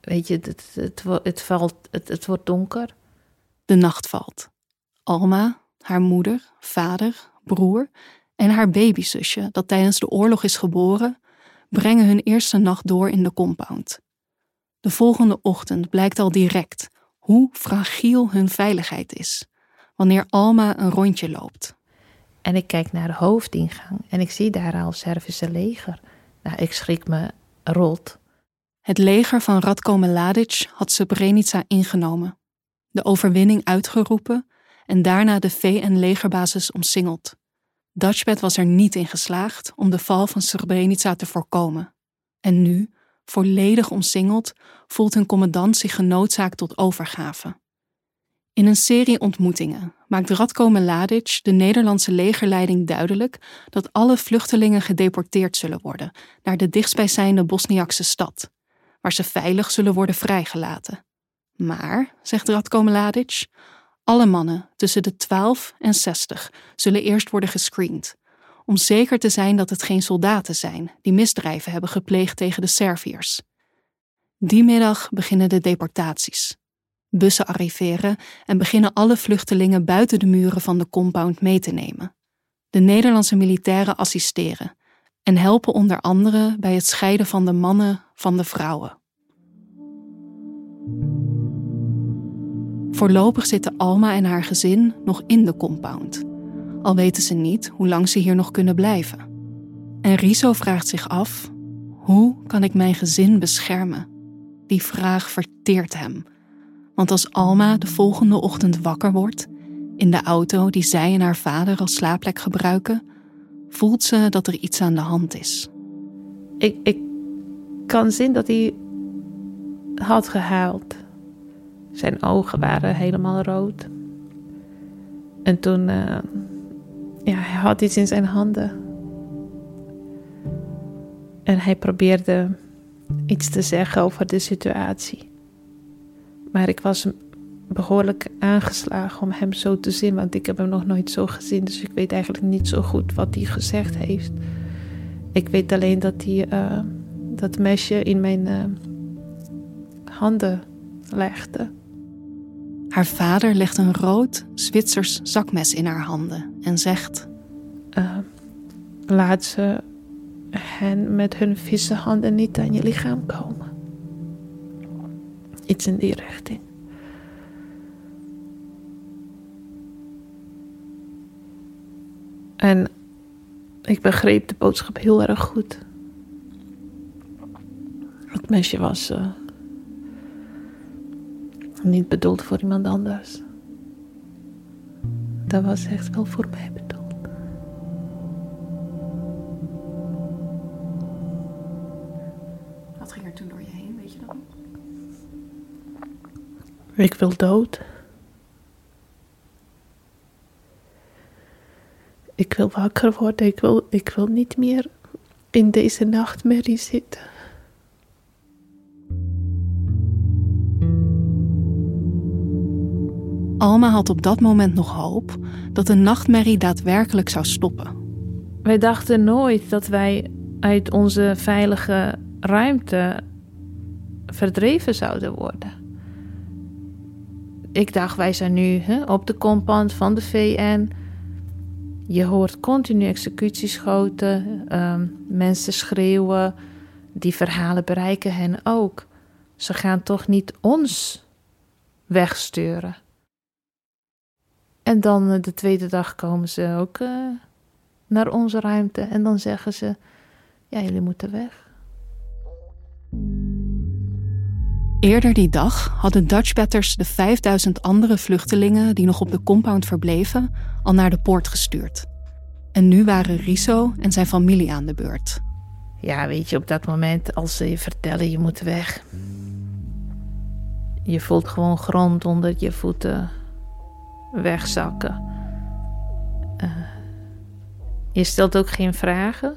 Weet je, het, het, het, valt, het, het wordt donker. De nacht valt. Alma, haar moeder, vader, broer en haar babyzusje, dat tijdens de oorlog is geboren, brengen hun eerste nacht door in de compound. De volgende ochtend blijkt al direct hoe fragiel hun veiligheid is wanneer Alma een rondje loopt. En ik kijk naar de hoofdingang en ik zie daar al Servische leger. Nou, ik schrik me rot. Het leger van Radko Mladic had Srebrenica ingenomen, de overwinning uitgeroepen en daarna de VN-legerbasis omsingeld. Dutchbed was er niet in geslaagd om de val van Srebrenica te voorkomen. En nu, volledig omsingeld, voelt hun commandant zich genoodzaakt tot overgave. In een serie ontmoetingen maakt Radko Mladic de Nederlandse legerleiding duidelijk dat alle vluchtelingen gedeporteerd zullen worden naar de dichtstbijzijnde Bosniakse stad, waar ze veilig zullen worden vrijgelaten. Maar, zegt Radko Mladic, alle mannen tussen de 12 en 60 zullen eerst worden gescreend, om zeker te zijn dat het geen soldaten zijn die misdrijven hebben gepleegd tegen de Serviërs. Die middag beginnen de deportaties. Bussen arriveren en beginnen alle vluchtelingen buiten de muren van de compound mee te nemen. De Nederlandse militairen assisteren en helpen onder andere bij het scheiden van de mannen van de vrouwen. Voorlopig zitten Alma en haar gezin nog in de compound, al weten ze niet hoe lang ze hier nog kunnen blijven. En Riso vraagt zich af: hoe kan ik mijn gezin beschermen? Die vraag verteert hem. Want als Alma de volgende ochtend wakker wordt, in de auto die zij en haar vader als slaapplek gebruiken, voelt ze dat er iets aan de hand is. Ik, ik kan zien dat hij had gehuild. Zijn ogen waren helemaal rood. En toen, uh, ja, hij had iets in zijn handen. En hij probeerde iets te zeggen over de situatie. Maar ik was behoorlijk aangeslagen om hem zo te zien, want ik heb hem nog nooit zo gezien, dus ik weet eigenlijk niet zo goed wat hij gezegd heeft. Ik weet alleen dat hij uh, dat mesje in mijn uh, handen legde. Haar vader legt een rood Zwitsers zakmes in haar handen en zegt: uh, Laat ze hen met hun vieze handen niet aan je lichaam komen. Iets in die richting. En ik begreep de boodschap heel erg goed. Het mesje was uh, niet bedoeld voor iemand anders. Dat was echt wel voor mij bedoeld. Ik wil dood. Ik wil wakker worden. Ik wil, ik wil niet meer in deze nachtmerrie zitten. Alma had op dat moment nog hoop dat de nachtmerrie daadwerkelijk zou stoppen. Wij dachten nooit dat wij uit onze veilige ruimte verdreven zouden worden. Ik dacht, wij zijn nu hè, op de compound van de VN. Je hoort continu executieschoten, um, mensen schreeuwen. Die verhalen bereiken hen ook. Ze gaan toch niet ons wegsturen. En dan eh, de tweede dag komen ze ook uh, naar onze ruimte en dan zeggen ze: Ja, jullie moeten weg. Eerder die dag hadden Dutchbatters de 5000 andere vluchtelingen die nog op de compound verbleven al naar de poort gestuurd. En nu waren Riso en zijn familie aan de beurt. Ja, weet je, op dat moment als ze je vertellen je moet weg. Je voelt gewoon grond onder je voeten wegzakken. Uh, je stelt ook geen vragen.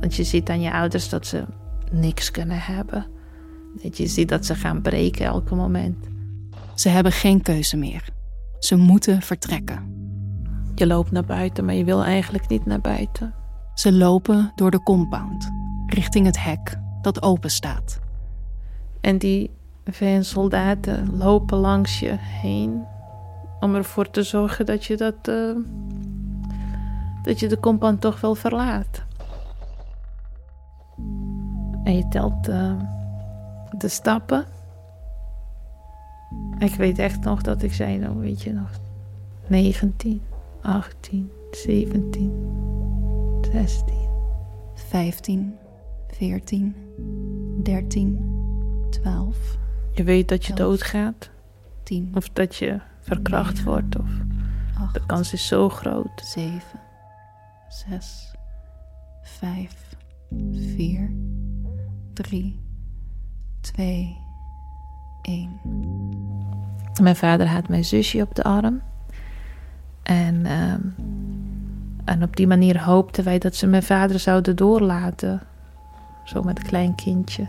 Want je ziet aan je ouders dat ze niks kunnen hebben. Dat je ziet dat ze gaan breken elke moment. Ze hebben geen keuze meer. Ze moeten vertrekken. Je loopt naar buiten, maar je wil eigenlijk niet naar buiten. Ze lopen door de compound, richting het hek dat open staat. En die VN-soldaten lopen langs je heen om ervoor te zorgen dat je dat. Uh, dat je de compound toch wel verlaat. En je telt uh, de stappen. Ik weet echt nog dat ik zei, nou weet je nog, 19, 18, 17, 16, 15, 14, 13, 12. Je weet dat je doodgaat. 10. Of dat je verkracht 9, wordt. Of 8, de kans is zo groot. 7, 6, 5, 4, 3, 2, 1. Mijn vader had mijn zusje op de arm. En, uh, en op die manier hoopten wij dat ze mijn vader zouden doorlaten. Zo met een klein kindje.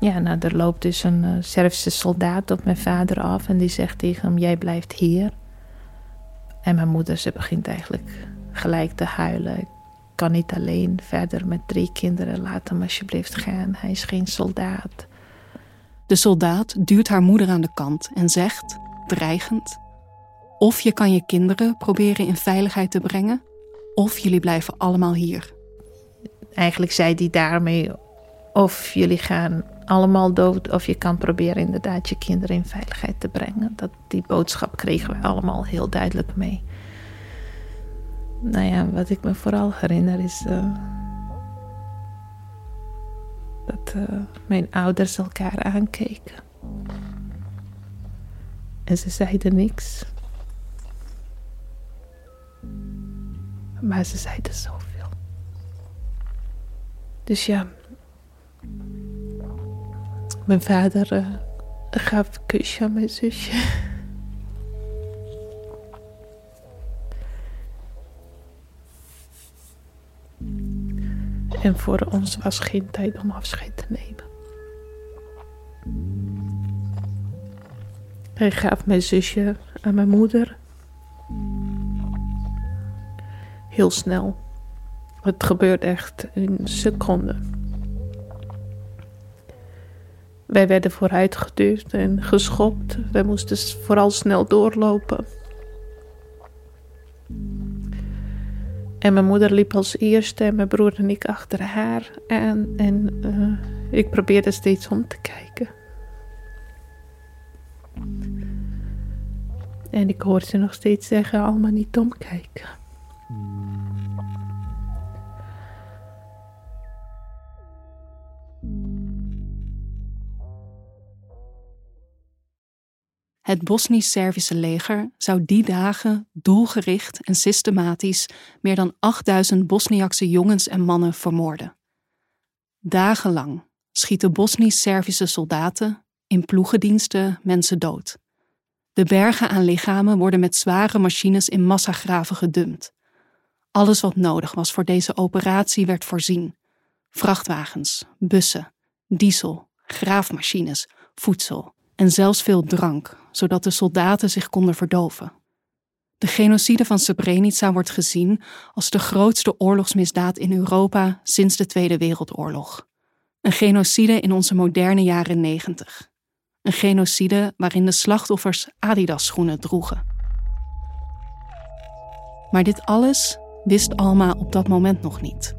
Ja, nou, er loopt dus een uh, Servische soldaat op mijn vader af en die zegt tegen hem: Jij blijft hier. En mijn moeder, ze begint eigenlijk gelijk te huilen. Ik kan niet alleen verder met drie kinderen, laat hem alsjeblieft gaan. Hij is geen soldaat. De soldaat duwt haar moeder aan de kant en zegt, dreigend: Of je kan je kinderen proberen in veiligheid te brengen, of jullie blijven allemaal hier. Eigenlijk zei hij daarmee: Of jullie gaan allemaal dood, of je kan proberen inderdaad je kinderen in veiligheid te brengen. Dat, die boodschap kregen we allemaal heel duidelijk mee. Nou ja, wat ik me vooral herinner is uh, dat uh, mijn ouders elkaar aankeken. En ze zeiden niks. Maar ze zeiden zoveel. Dus ja, mijn vader uh, gaf een kusje aan mijn zusje. En voor ons was geen tijd om afscheid te nemen. Hij gaf mijn zusje aan mijn moeder. Heel snel. Het gebeurde echt in seconden. Wij werden vooruitgeduwd en geschopt. Wij moesten vooral snel doorlopen. En mijn moeder liep als eerste en mijn broer en ik achter haar aan. En uh, ik probeerde steeds om te kijken. En ik hoorde ze nog steeds zeggen: allemaal niet omkijken. Het Bosnisch-Servische leger zou die dagen doelgericht en systematisch meer dan 8000 Bosniakse jongens en mannen vermoorden. Dagenlang schieten Bosnisch-Servische soldaten in ploegendiensten mensen dood. De bergen aan lichamen worden met zware machines in massagraven gedumpt. Alles wat nodig was voor deze operatie werd voorzien: vrachtwagens, bussen, diesel, graafmachines, voedsel en zelfs veel drank, zodat de soldaten zich konden verdoven. De genocide van Srebrenica wordt gezien als de grootste oorlogsmisdaad in Europa sinds de Tweede Wereldoorlog. Een genocide in onze moderne jaren negentig. Een genocide waarin de slachtoffers Adidas-schoenen droegen. Maar dit alles wist Alma op dat moment nog niet.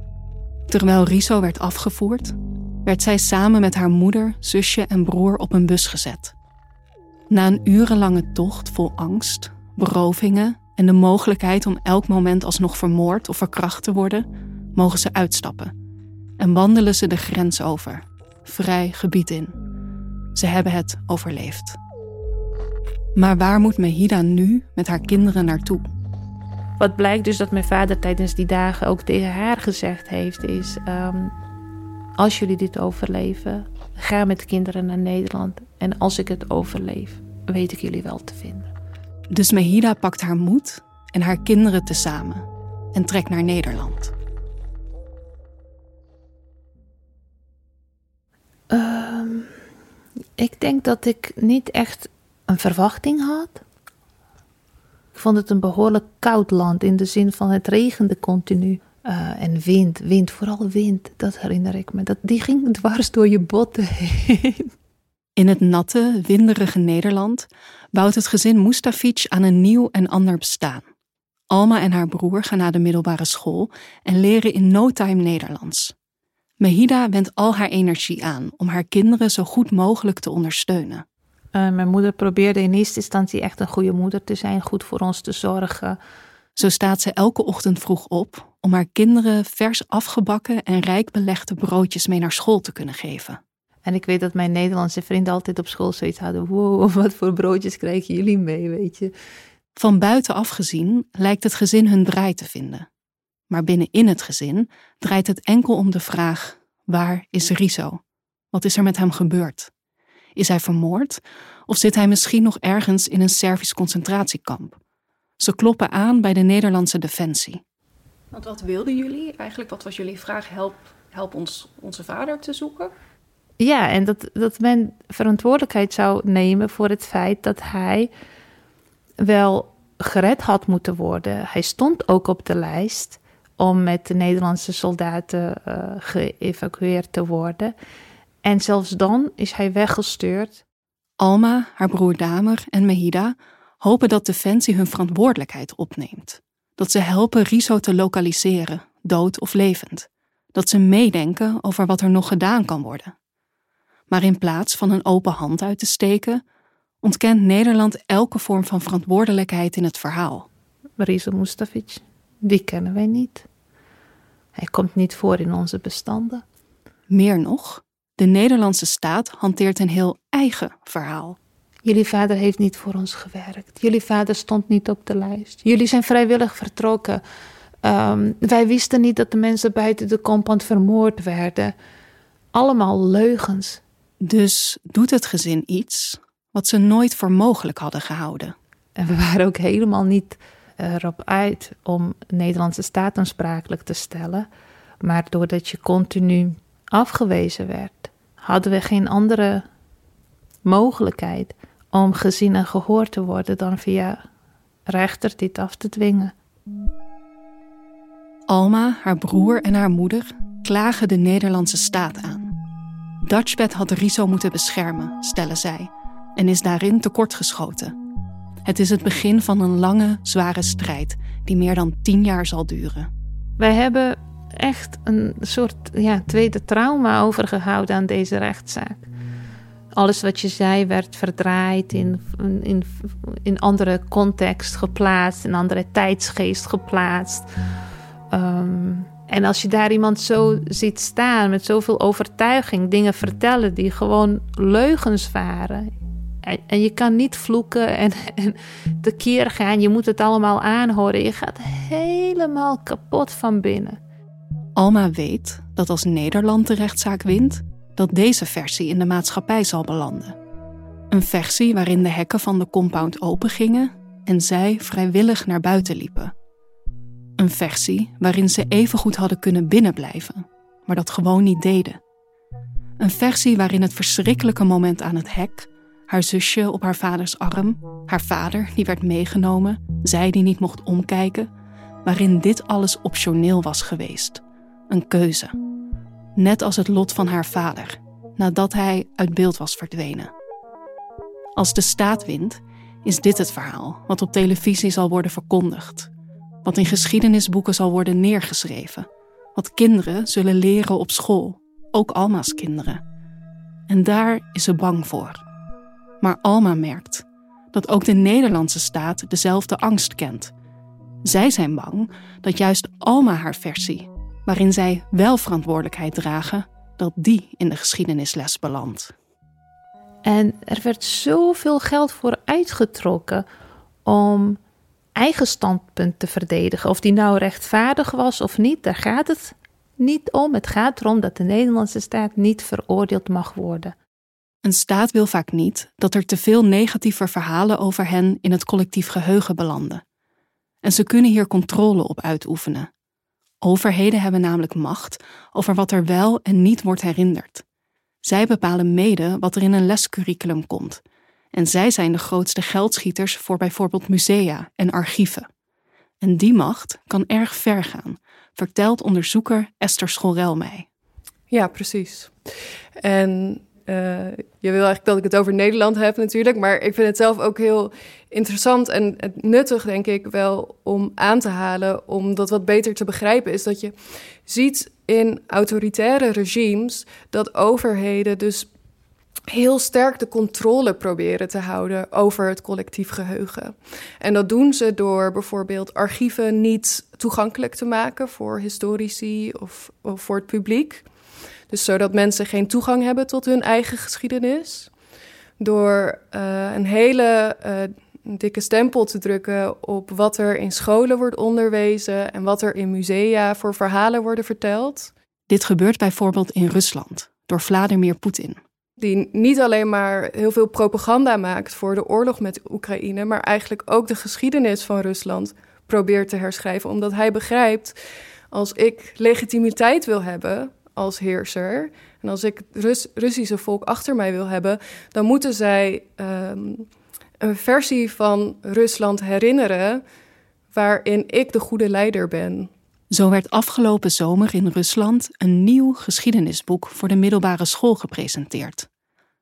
Terwijl Riso werd afgevoerd, werd zij samen met haar moeder, zusje en broer op een bus gezet. Na een urenlange tocht vol angst, berovingen en de mogelijkheid om elk moment alsnog vermoord of verkracht te worden, mogen ze uitstappen en wandelen ze de grens over, vrij gebied in. Ze hebben het overleefd. Maar waar moet Mehida nu met haar kinderen naartoe? Wat blijkt dus dat mijn vader tijdens die dagen ook tegen haar gezegd heeft, is: um, als jullie dit overleven, ga met kinderen naar Nederland. En als ik het overleef, weet ik jullie wel te vinden. Dus Mehida pakt haar moed en haar kinderen tezamen en trekt naar Nederland. Um, ik denk dat ik niet echt een verwachting had. Ik vond het een behoorlijk koud land in de zin van het regende continu. Uh, en wind, wind, vooral wind, dat herinner ik me. Dat, die ging dwars door je botten heen. In het natte, winderige Nederland bouwt het gezin Mustafic aan een nieuw en ander bestaan. Alma en haar broer gaan naar de middelbare school en leren in no time Nederlands. Mehida wendt al haar energie aan om haar kinderen zo goed mogelijk te ondersteunen. Uh, mijn moeder probeerde in eerste instantie echt een goede moeder te zijn, goed voor ons te zorgen. Zo staat ze elke ochtend vroeg op om haar kinderen vers afgebakken en rijk belegde broodjes mee naar school te kunnen geven. En ik weet dat mijn Nederlandse vrienden altijd op school zoiets hadden: wow, wat voor broodjes krijgen jullie mee, weet je. Van buitenaf gezien lijkt het gezin hun draai te vinden. Maar binnenin het gezin draait het enkel om de vraag: waar is Riso? Wat is er met hem gebeurd? Is hij vermoord of zit hij misschien nog ergens in een Servisch concentratiekamp? Ze kloppen aan bij de Nederlandse defensie. Want wat wilden jullie eigenlijk? Wat was jullie vraag? Help, help ons onze vader te zoeken? Ja, en dat, dat men verantwoordelijkheid zou nemen voor het feit dat hij wel gered had moeten worden. Hij stond ook op de lijst om met de Nederlandse soldaten uh, geëvacueerd te worden. En zelfs dan is hij weggestuurd. Alma, haar broer Damer en Mehida hopen dat Defensie hun verantwoordelijkheid opneemt. Dat ze helpen Riso te lokaliseren, dood of levend. Dat ze meedenken over wat er nog gedaan kan worden. Maar in plaats van een open hand uit te steken, ontkent Nederland elke vorm van verantwoordelijkheid in het verhaal. Riso Mustafic Die kennen wij niet. Hij komt niet voor in onze bestanden. Meer nog, de Nederlandse staat hanteert een heel eigen verhaal. Jullie vader heeft niet voor ons gewerkt. Jullie vader stond niet op de lijst. Jullie zijn vrijwillig vertrokken. Ehm, wij wisten niet dat de mensen buiten de compound vermoord werden. Allemaal leugens. Dus doet het gezin iets wat ze nooit voor mogelijk hadden gehouden. En we waren ook helemaal niet erop uit om de Nederlandse staat aansprakelijk te stellen. Maar doordat je continu afgewezen werd, hadden we geen andere mogelijkheid om gezien en gehoord te worden dan via rechter dit af te dwingen. Alma, haar broer en haar moeder klagen de Nederlandse staat aan. Dutchbed had Riso moeten beschermen, stellen zij, en is daarin tekortgeschoten. Het is het begin van een lange, zware strijd die meer dan tien jaar zal duren. Wij hebben echt een soort ja, tweede trauma overgehouden aan deze rechtszaak. Alles wat je zei werd verdraaid, in, in, in andere context geplaatst, in andere tijdsgeest geplaatst. Ehm, en als je daar iemand zo ziet staan met zoveel overtuiging, dingen vertellen die gewoon leugens waren. En, je kan niet vloeken en, en tekeer gaan, je moet het allemaal aanhoren. Je gaat helemaal kapot van binnen. Alma weet dat als Nederland de rechtszaak wint, dat deze versie in de maatschappij zal belanden. Een versie waarin de hekken van de compound opengingen en zij vrijwillig naar buiten liepen. Een versie waarin ze evengoed hadden kunnen binnenblijven, maar dat gewoon niet deden. Een versie waarin het verschrikkelijke moment aan het hek, haar zusje op haar vaders arm, haar vader die werd meegenomen, zij die niet mocht omkijken, waarin dit alles optioneel was geweest. Een keuze. Net als het lot van haar vader, nadat hij uit beeld was verdwenen. Als de staat wint, is dit het verhaal wat op televisie zal worden verkondigd wat in geschiedenisboeken zal worden neergeschreven, wat kinderen zullen leren op school, ook Alma's kinderen. En daar is ze bang voor. Maar Alma merkt dat ook de Nederlandse staat dezelfde angst kent. Zij zijn bang dat juist Alma haar versie, waarin zij wel verantwoordelijkheid dragen, dat die in de geschiedenisles belandt. En er werd zoveel geld voor uitgetrokken om eigen standpunt te verdedigen. Of die nou rechtvaardig was of niet, daar gaat het niet om. Het gaat erom dat de Nederlandse staat niet veroordeeld mag worden. Een staat wil vaak niet dat er te veel negatieve verhalen over hen in het collectief geheugen belanden. En ze kunnen hier controle op uitoefenen. Overheden hebben namelijk macht over wat er wel en niet wordt herinnerd. Zij bepalen mede wat er in een lescurriculum komt en zij zijn de grootste geldschieters voor bijvoorbeeld musea en archieven. En die macht kan erg ver gaan, vertelt onderzoeker Esther Schorel mij. Ja, precies. En uh, je wil eigenlijk dat ik het over Nederland heb natuurlijk, maar ik vind het zelf ook heel interessant en nuttig, denk ik, wel om aan te halen, om dat wat beter te begrijpen, is dat je ziet in autoritaire regimes dat overheden dus heel sterk de controle proberen te houden over het collectief geheugen. En dat doen ze door bijvoorbeeld archieven niet toegankelijk te maken voor historici of, of voor het publiek. Dus zodat mensen geen toegang hebben tot hun eigen geschiedenis. Door uh, een hele uh, dikke stempel te drukken op wat er in scholen wordt onderwezen en wat er in musea voor verhalen worden verteld. Dit gebeurt bijvoorbeeld in Rusland door Vladimir Poetin die niet alleen maar heel veel propaganda maakt voor de oorlog met Oekraïne, maar eigenlijk ook de geschiedenis van Rusland probeert te herschrijven. Omdat hij begrijpt, als ik legitimiteit wil hebben als heerser en als ik het Russische volk achter mij wil hebben, dan moeten zij um, een versie van Rusland herinneren waarin ik de goede leider ben. Zo werd afgelopen zomer in Rusland een nieuw geschiedenisboek voor de middelbare school gepresenteerd,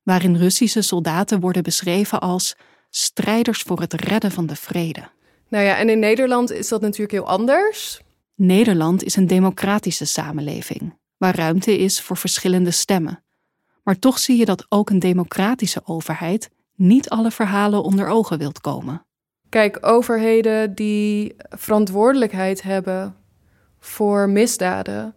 waarin Russische soldaten worden beschreven als strijders voor het redden van de vrede. Nou ja, en in Nederland is dat natuurlijk heel anders. Nederland is een democratische samenleving, waar ruimte is voor verschillende stemmen. Maar toch zie je dat ook een democratische overheid niet alle verhalen onder ogen wilt komen. Kijk, overheden die verantwoordelijkheid hebben voor misdaden,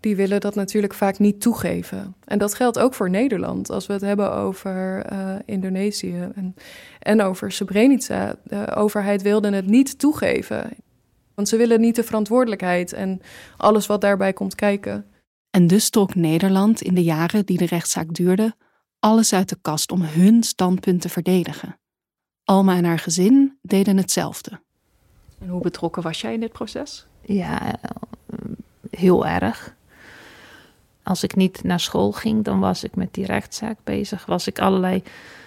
die willen dat natuurlijk vaak niet toegeven. En dat geldt ook voor Nederland. Als we het hebben over uh, Indonesië en, en over Srebrenica. De overheid wilde het niet toegeven. Want ze willen niet de verantwoordelijkheid en alles wat daarbij komt kijken. En dus trok Nederland in de jaren die de rechtszaak duurde alles uit de kast om hun standpunt te verdedigen. Alma en haar gezin deden hetzelfde. En hoe betrokken was jij in dit proces? Ja, heel erg. Als ik niet naar school ging, dan was ik met die rechtszaak bezig. Was ik allerlei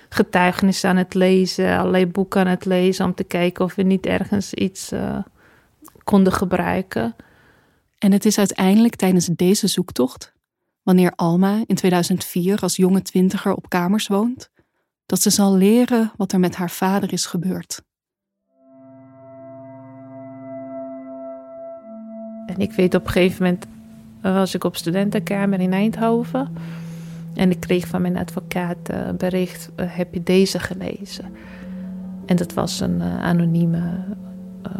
getuigenissen aan het lezen, allerlei boeken aan het lezen om te kijken of we niet ergens iets uh, konden gebruiken. En het is uiteindelijk tijdens deze zoektocht, wanneer Alma in 2004 als jonge twintiger op kamers woont, dat ze zal leren wat er met haar vader is gebeurd. Ik weet op een gegeven moment was ik op studentenkamer in Eindhoven. En ik kreeg van mijn advocaat een uh, bericht: uh, heb je deze gelezen? En dat was een uh, anonieme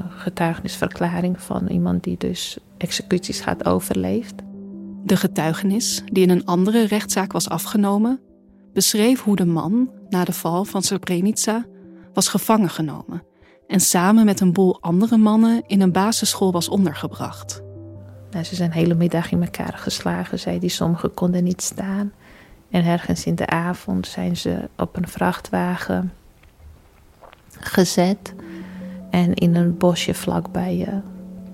getuigenisverklaring van iemand die dus executies had overleefd. De getuigenis, die in een andere rechtszaak was afgenomen, beschreef hoe de man na de val van Srebrenica was gevangen genomen en samen met een boel andere mannen in een basisschool was ondergebracht. Nou, ze zijn hele middag in elkaar geslagen, zei die. Sommigen konden niet staan. En ergens in de avond zijn ze op een vrachtwagen gezet. En in een bosje vlakbij uh,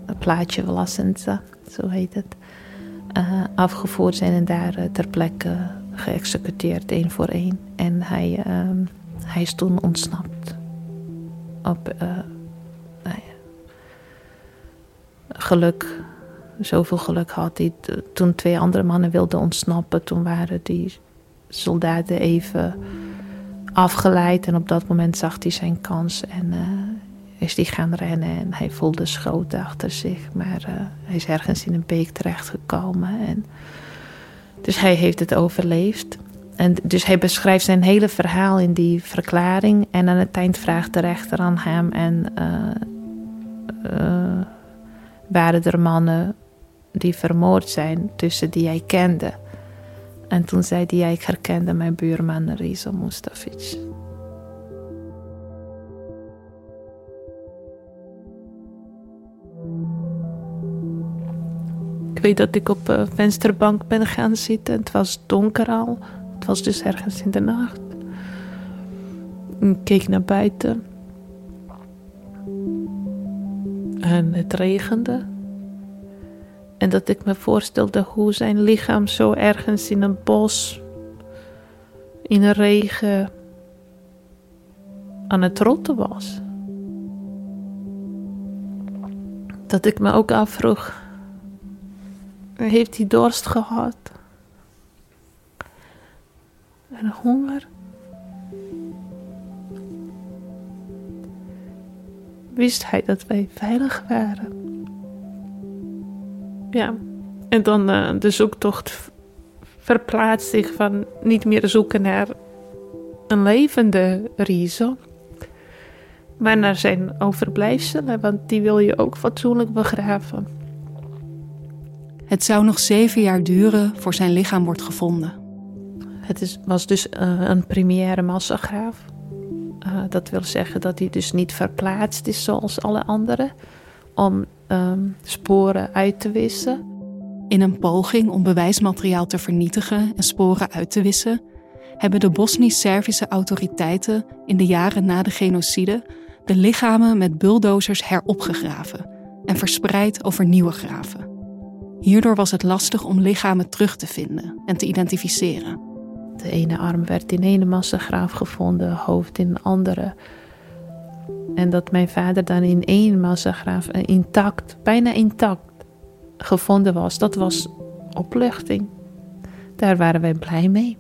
een plaatje Vlasenza, zo heet het, uh, afgevoerd zijn en daar uh, ter plekke geëxecuteerd, één voor één. En hij, uh, hij is toen ontsnapt. Op nou geluk zoveel geluk had hij. Toen twee andere mannen wilden ontsnappen, toen waren die soldaten even afgeleid. En op dat moment zag hij zijn kans en uh, is hij gaan rennen. En hij voelde schoten achter zich. Maar uh, hij is ergens in een beek terechtgekomen. En dus hij heeft het overleefd. En dus hij beschrijft zijn hele verhaal in die verklaring. En aan het eind vraagt de rechter aan hem en... Uh, waren er mannen die vermoord zijn tussen die hij kende. En toen zei hij, ik herkende mijn buurman Reza Mustafic. Ik weet dat ik op een vensterbank ben gaan zitten. Het was donker al. Het was dus ergens in de nacht. Ik keek naar buiten. En het regende. En dat ik me voorstelde hoe zijn lichaam zo ergens in een bos, in een regen, aan het rotten was. Dat ik me ook afvroeg: heeft hij dorst gehad? En honger? Wist hij dat wij veilig waren? Ja, en dan uh, de zoektocht verplaatst zich van niet meer zoeken naar een levende Rieso, maar naar zijn overblijfselen, want die wil je ook fatsoenlijk begraven. Het zou nog zeven jaar duren voor zijn lichaam wordt gevonden. Het is, was dus uh, een première massagraaf. Uh, dat wil zeggen dat hij dus niet verplaatst is zoals alle anderen om um, sporen uit te wissen. In een poging om bewijsmateriaal te vernietigen en sporen uit te wissen, hebben de Bosnisch-Servische autoriteiten in de jaren na de genocide de lichamen met bulldozers heropgegraven en verspreid over nieuwe graven. Hierdoor was het lastig om lichamen terug te vinden en te identificeren. De ene arm werd in ene massagraaf gevonden, hoofd in een andere. En dat mijn vader dan in één massagraaf eh, intact, bijna intact, gevonden was, dat was opluchting. Daar waren wij blij mee.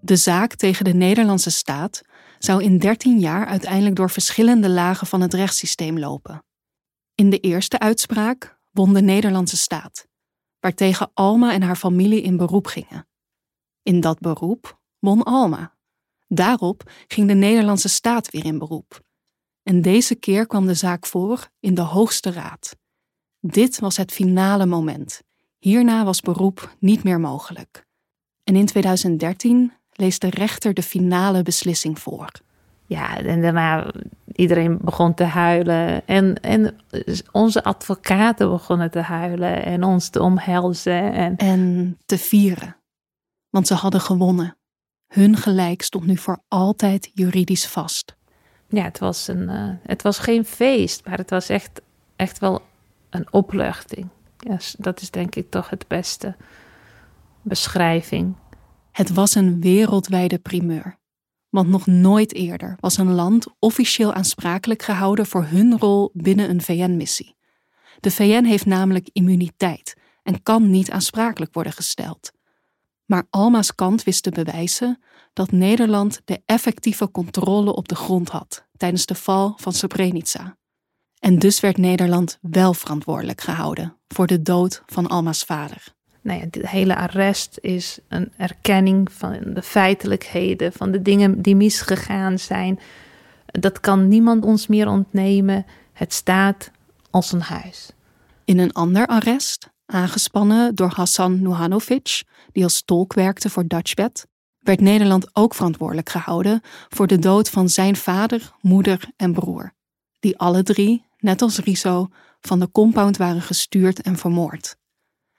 De zaak tegen de Nederlandse staat zou in 13 jaar uiteindelijk door verschillende lagen van het rechtssysteem lopen. In de eerste uitspraak won de Nederlandse staat, waartegen Alma en haar familie in beroep gingen. In dat beroep won Alma. Daarop ging de Nederlandse staat weer in beroep. En deze keer kwam de zaak voor in de Hoogste Raad. Dit was het finale moment. Hierna was beroep niet meer mogelijk. En in 2013 leest de rechter de finale beslissing voor. Ja, en daarna iedereen begon te huilen. En, en onze advocaten begonnen te huilen en ons te omhelzen. En, en te vieren. Want ze hadden gewonnen. Hun gelijk stond nu voor altijd juridisch vast. Ja, het was, een, uh, het was geen feest, maar het was echt, echt wel een opluchting. Ja, dat is denk ik toch het beste beschrijving. Het was een wereldwijde primeur. Want nog nooit eerder was een land officieel aansprakelijk gehouden voor hun rol binnen een VN-missie. De VN heeft namelijk immuniteit en kan niet aansprakelijk worden gesteld. Maar Alma's kant wist te bewijzen dat Nederland de effectieve controle op de grond had tijdens de val van Srebrenica. En dus werd Nederland wel verantwoordelijk gehouden voor de dood van Alma's vader. Nou ja, dit hele arrest is een erkenning van de feitelijkheden, van de dingen die misgegaan zijn. Dat kan niemand ons meer ontnemen. Het staat als een huis. In een ander arrest, aangespannen door Hassan Nuhanovic, die als tolk werkte voor Dutchbed, werd Nederland ook verantwoordelijk gehouden voor de dood van zijn vader, moeder en broer, die alle drie, net als Riso, van de compound waren gestuurd en vermoord.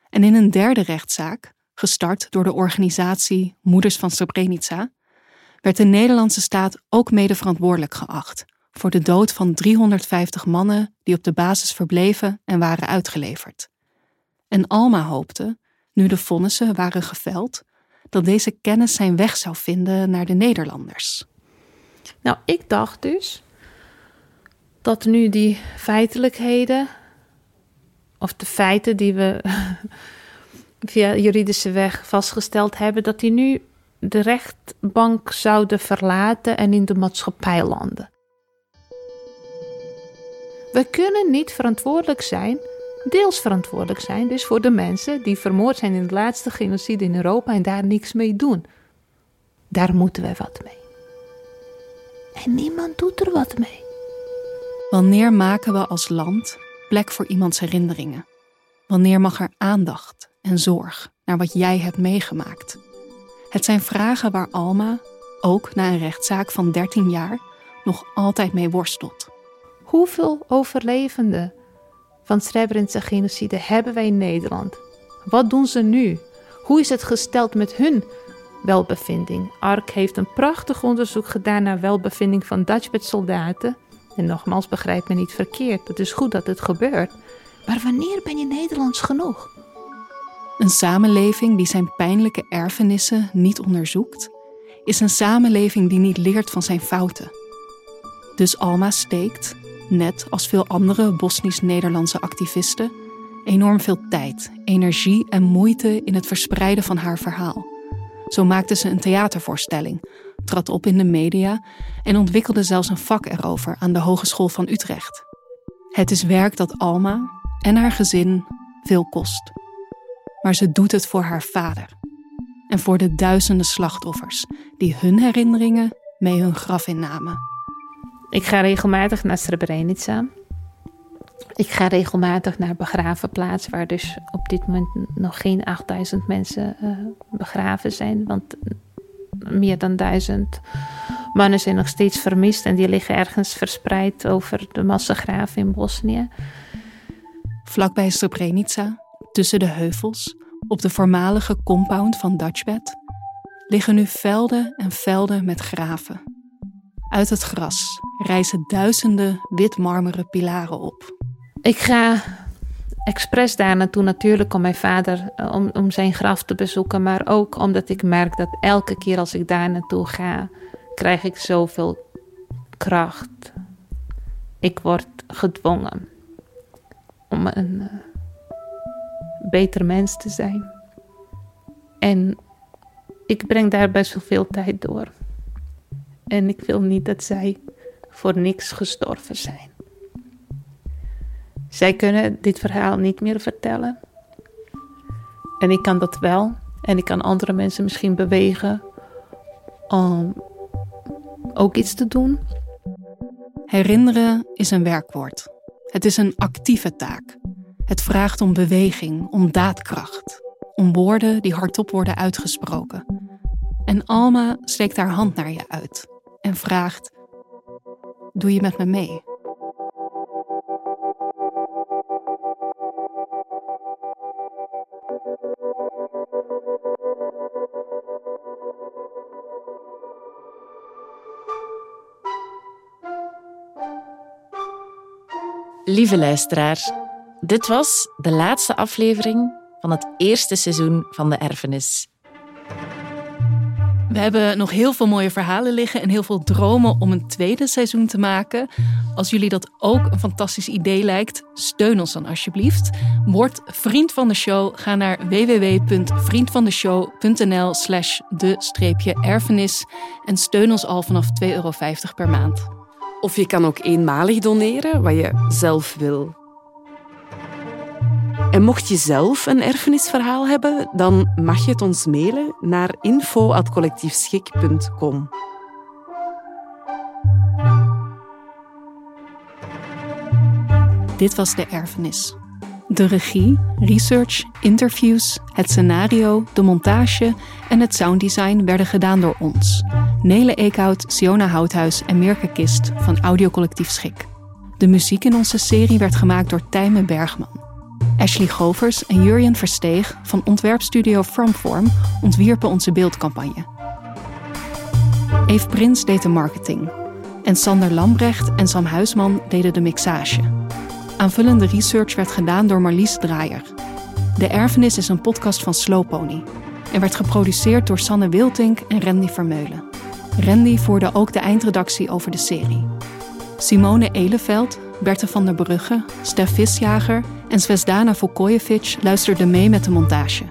En in een derde rechtszaak, gestart door de organisatie Moeders van Srebrenica, werd de Nederlandse staat ook mede verantwoordelijk geacht voor de dood van 350 mannen die op de basis verbleven en waren uitgeleverd. En Alma hoopte, nu de vonnissen waren geveld, dat deze kennis zijn weg zou vinden naar de Nederlanders. Nou, ik dacht dus dat nu die feitelijkheden, of de feiten die we via juridische weg vastgesteld hebben, dat die nu de rechtbank zouden verlaten en in de maatschappij landen. We kunnen niet verantwoordelijk zijn deels verantwoordelijk zijn dus voor de mensen die vermoord zijn in de laatste genocide in Europa en daar niks mee doen. Daar moeten wij wat mee. En niemand doet er wat mee. Wanneer maken we als land plek voor iemands herinneringen? Wanneer mag er aandacht en zorg naar wat jij hebt meegemaakt? Het zijn vragen waar Alma, ook na een rechtszaak van 13 jaar, nog altijd mee worstelt. Hoeveel overlevenden van Srebrenica genocide hebben wij in Nederland? Wat doen ze nu? Hoe is het gesteld met hun welbevinding? ARK heeft een prachtig onderzoek gedaan naar welbevinding van Dutchbed-soldaten. En nogmaals, begrijp me niet verkeerd, het is goed dat het gebeurt. Maar wanneer ben je Nederlands genoeg? Een samenleving die zijn pijnlijke erfenissen niet onderzoekt, is een samenleving die niet leert van zijn fouten. Dus Alma steekt, net als veel andere Bosnisch-Nederlandse activisten, enorm veel tijd, energie en moeite in het verspreiden van haar verhaal. Zo maakte ze een theatervoorstelling, trad op in de media en ontwikkelde zelfs een vak erover aan de Hogeschool van Utrecht. Het is werk dat Alma en haar gezin veel kost. Maar ze doet het voor haar vader en voor de duizenden slachtoffers die hun herinneringen mee hun graf innamen. Ik ga regelmatig naar Srebrenica. Ik ga regelmatig naar begravenplaats, waar dus op dit moment nog geen 8000 mensen uh, begraven zijn. Want meer dan 1000 mannen zijn nog steeds vermist en die liggen ergens verspreid over de massagraven in Bosnië. Vlakbij Srebrenica, tussen de heuvels, op de voormalige compound van Dutchbed, liggen nu velden en velden met graven. Uit het gras rijzen duizenden witmarmeren pilaren op. Ik ga expres daar naartoe natuurlijk om mijn vader, eh, om, om zijn graf te bezoeken. Maar ook omdat ik merk dat elke keer als ik daar naartoe ga, krijg ik zoveel kracht. Ik word gedwongen om een uh, beter mens te zijn. En ik breng daar best wel veel tijd door. En ik wil niet dat zij voor niks gestorven zijn. Zij kunnen dit verhaal niet meer vertellen. En ik kan dat wel. En ik kan andere mensen misschien bewegen om ook iets te doen. Herinneren is een werkwoord. Het is een actieve taak. Het vraagt om beweging, om daadkracht, om woorden die hardop worden uitgesproken. En Alma steekt haar hand naar je uit en vraagt: Doe je met me mee? Lieve luisteraar, dit was de laatste aflevering van het eerste seizoen van De Erfenis. We hebben nog heel veel mooie verhalen liggen en heel veel dromen om een tweede seizoen te maken. Als jullie dat ook een fantastisch idee lijkt, steun ons dan alsjeblieft. Word vriend van de show. Ga naar www.vriendvandeshow.nl slash de-erfenis en steun ons al vanaf 2,50 euro per maand. Of je kan ook eenmalig doneren, wat je zelf wil. En mocht je zelf een erfenisverhaal hebben, dan mag je het ons mailen naar info.collectiefschik.com. Dit was De Erfenis. De regie, research, interviews, het scenario, de montage en het sounddesign werden gedaan door ons. Nele Eekhout, Siona Houthuis en Mirke Kist van Audiocollectief Schik. De muziek in onze serie werd gemaakt door Tijmen Bergman. Ashley Govers en Jurjen Versteeg van ontwerpstudio Fromform ontwierpen onze beeldcampagne. Eve Prins deed de marketing. En Sander Lambrecht en Sam Huisman deden de mixage. Aanvullende research werd gedaan door Marlies Draaier. De Erfenis is een podcast van Slowpony en werd geproduceerd door Sanne Wiltink en Randy Vermeulen. Randy voerde ook de eindredactie over de serie. Simone Eleveld, Berthe van der Brugge, Stef Visjager en Svesdana Vukojevic luisterden mee met de montage.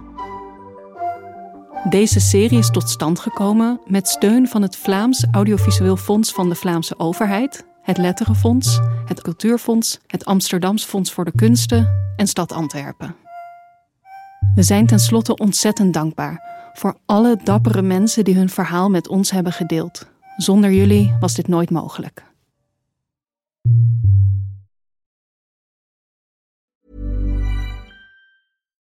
Deze serie is tot stand gekomen met steun van het Vlaams Audiovisueel Fonds van de Vlaamse Overheid, het Letterenfonds, het Cultuurfonds, het Amsterdams Fonds voor de Kunsten en Stad Antwerpen. We zijn tenslotte ontzettend dankbaar voor alle dappere mensen die hun verhaal met ons hebben gedeeld. Zonder jullie was dit nooit mogelijk.